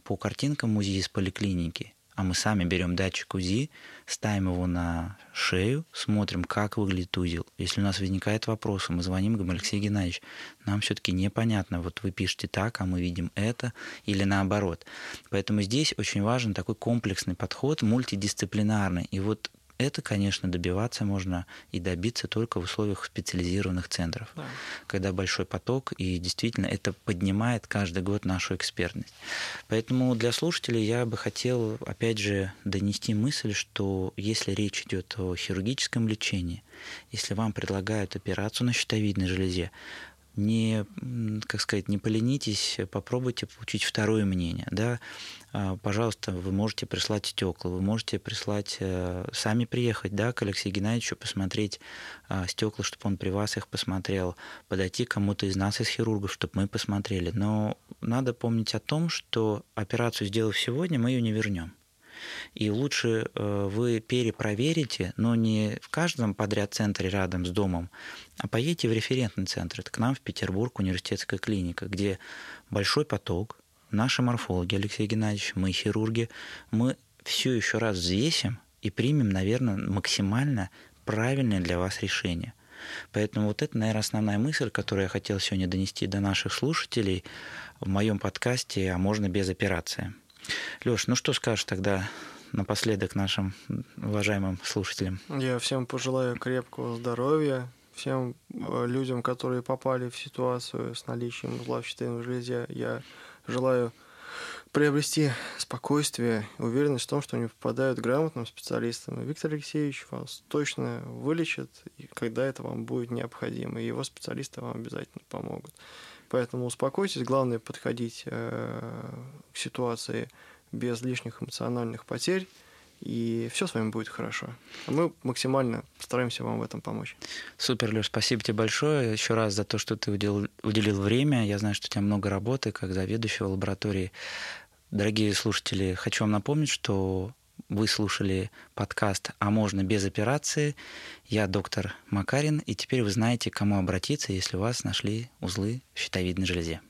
по картинкам УЗИ из поликлиники, а мы сами берем датчик УЗИ, ставим его на шею, смотрим, как выглядит узел. Если у нас возникает вопрос, мы звоним, говорим, Алексей Геннадьевич, нам все-таки непонятно, вот вы пишете так, а мы видим это, или наоборот. Поэтому здесь очень важен такой комплексный подход, мультидисциплинарный. И вот это, конечно, добиваться можно и добиться только в условиях специализированных центров, да. когда большой поток, и действительно это поднимает каждый год нашу экспертность. Поэтому для слушателей я бы хотел, опять же, донести мысль, что если речь идет о хирургическом лечении, если вам предлагают операцию на щитовидной железе, не, как сказать, не поленитесь, попробуйте получить второе мнение. Да? А, пожалуйста, вы можете прислать стекла, вы можете прислать, э, сами приехать да, к Алексею Геннадьевичу, посмотреть а, стекла, чтобы он при вас их посмотрел, подойти к кому-то из нас, из хирургов, чтобы мы посмотрели. Но надо помнить о том, что операцию сделав сегодня, мы ее не вернем. И лучше э, вы перепроверите, но не в каждом подряд центре рядом с домом, а поедете в референтный центр. Это к нам в Петербург, университетская клиника, где большой поток, наши морфологи, Алексей Геннадьевич, мы хирурги, мы все еще раз взвесим и примем, наверное, максимально правильное для вас решение. Поэтому вот это, наверное, основная мысль, которую я хотел сегодня донести до наших слушателей в моем подкасте «А можно без операции». Леш, ну что скажешь тогда напоследок нашим уважаемым слушателям? Я всем пожелаю крепкого здоровья, всем э, людям, которые попали в ситуацию с наличием узла в железе, я желаю приобрести спокойствие, уверенность в том, что они попадают грамотным специалистам. Виктор Алексеевич вас точно вылечит, когда это вам будет необходимо, и его специалисты вам обязательно помогут. Поэтому успокойтесь, главное подходить э, к ситуации без лишних эмоциональных потерь, и все с вами будет хорошо. А мы максимально стараемся вам в этом помочь. Супер, Леш, спасибо тебе большое еще раз за то, что ты уделил, уделил время. Я знаю, что у тебя много работы как заведующего лаборатории. Дорогие слушатели, хочу вам напомнить, что вы слушали подкаст «А можно без операции». Я доктор Макарин, и теперь вы знаете, к кому обратиться, если у вас нашли узлы в щитовидной железе.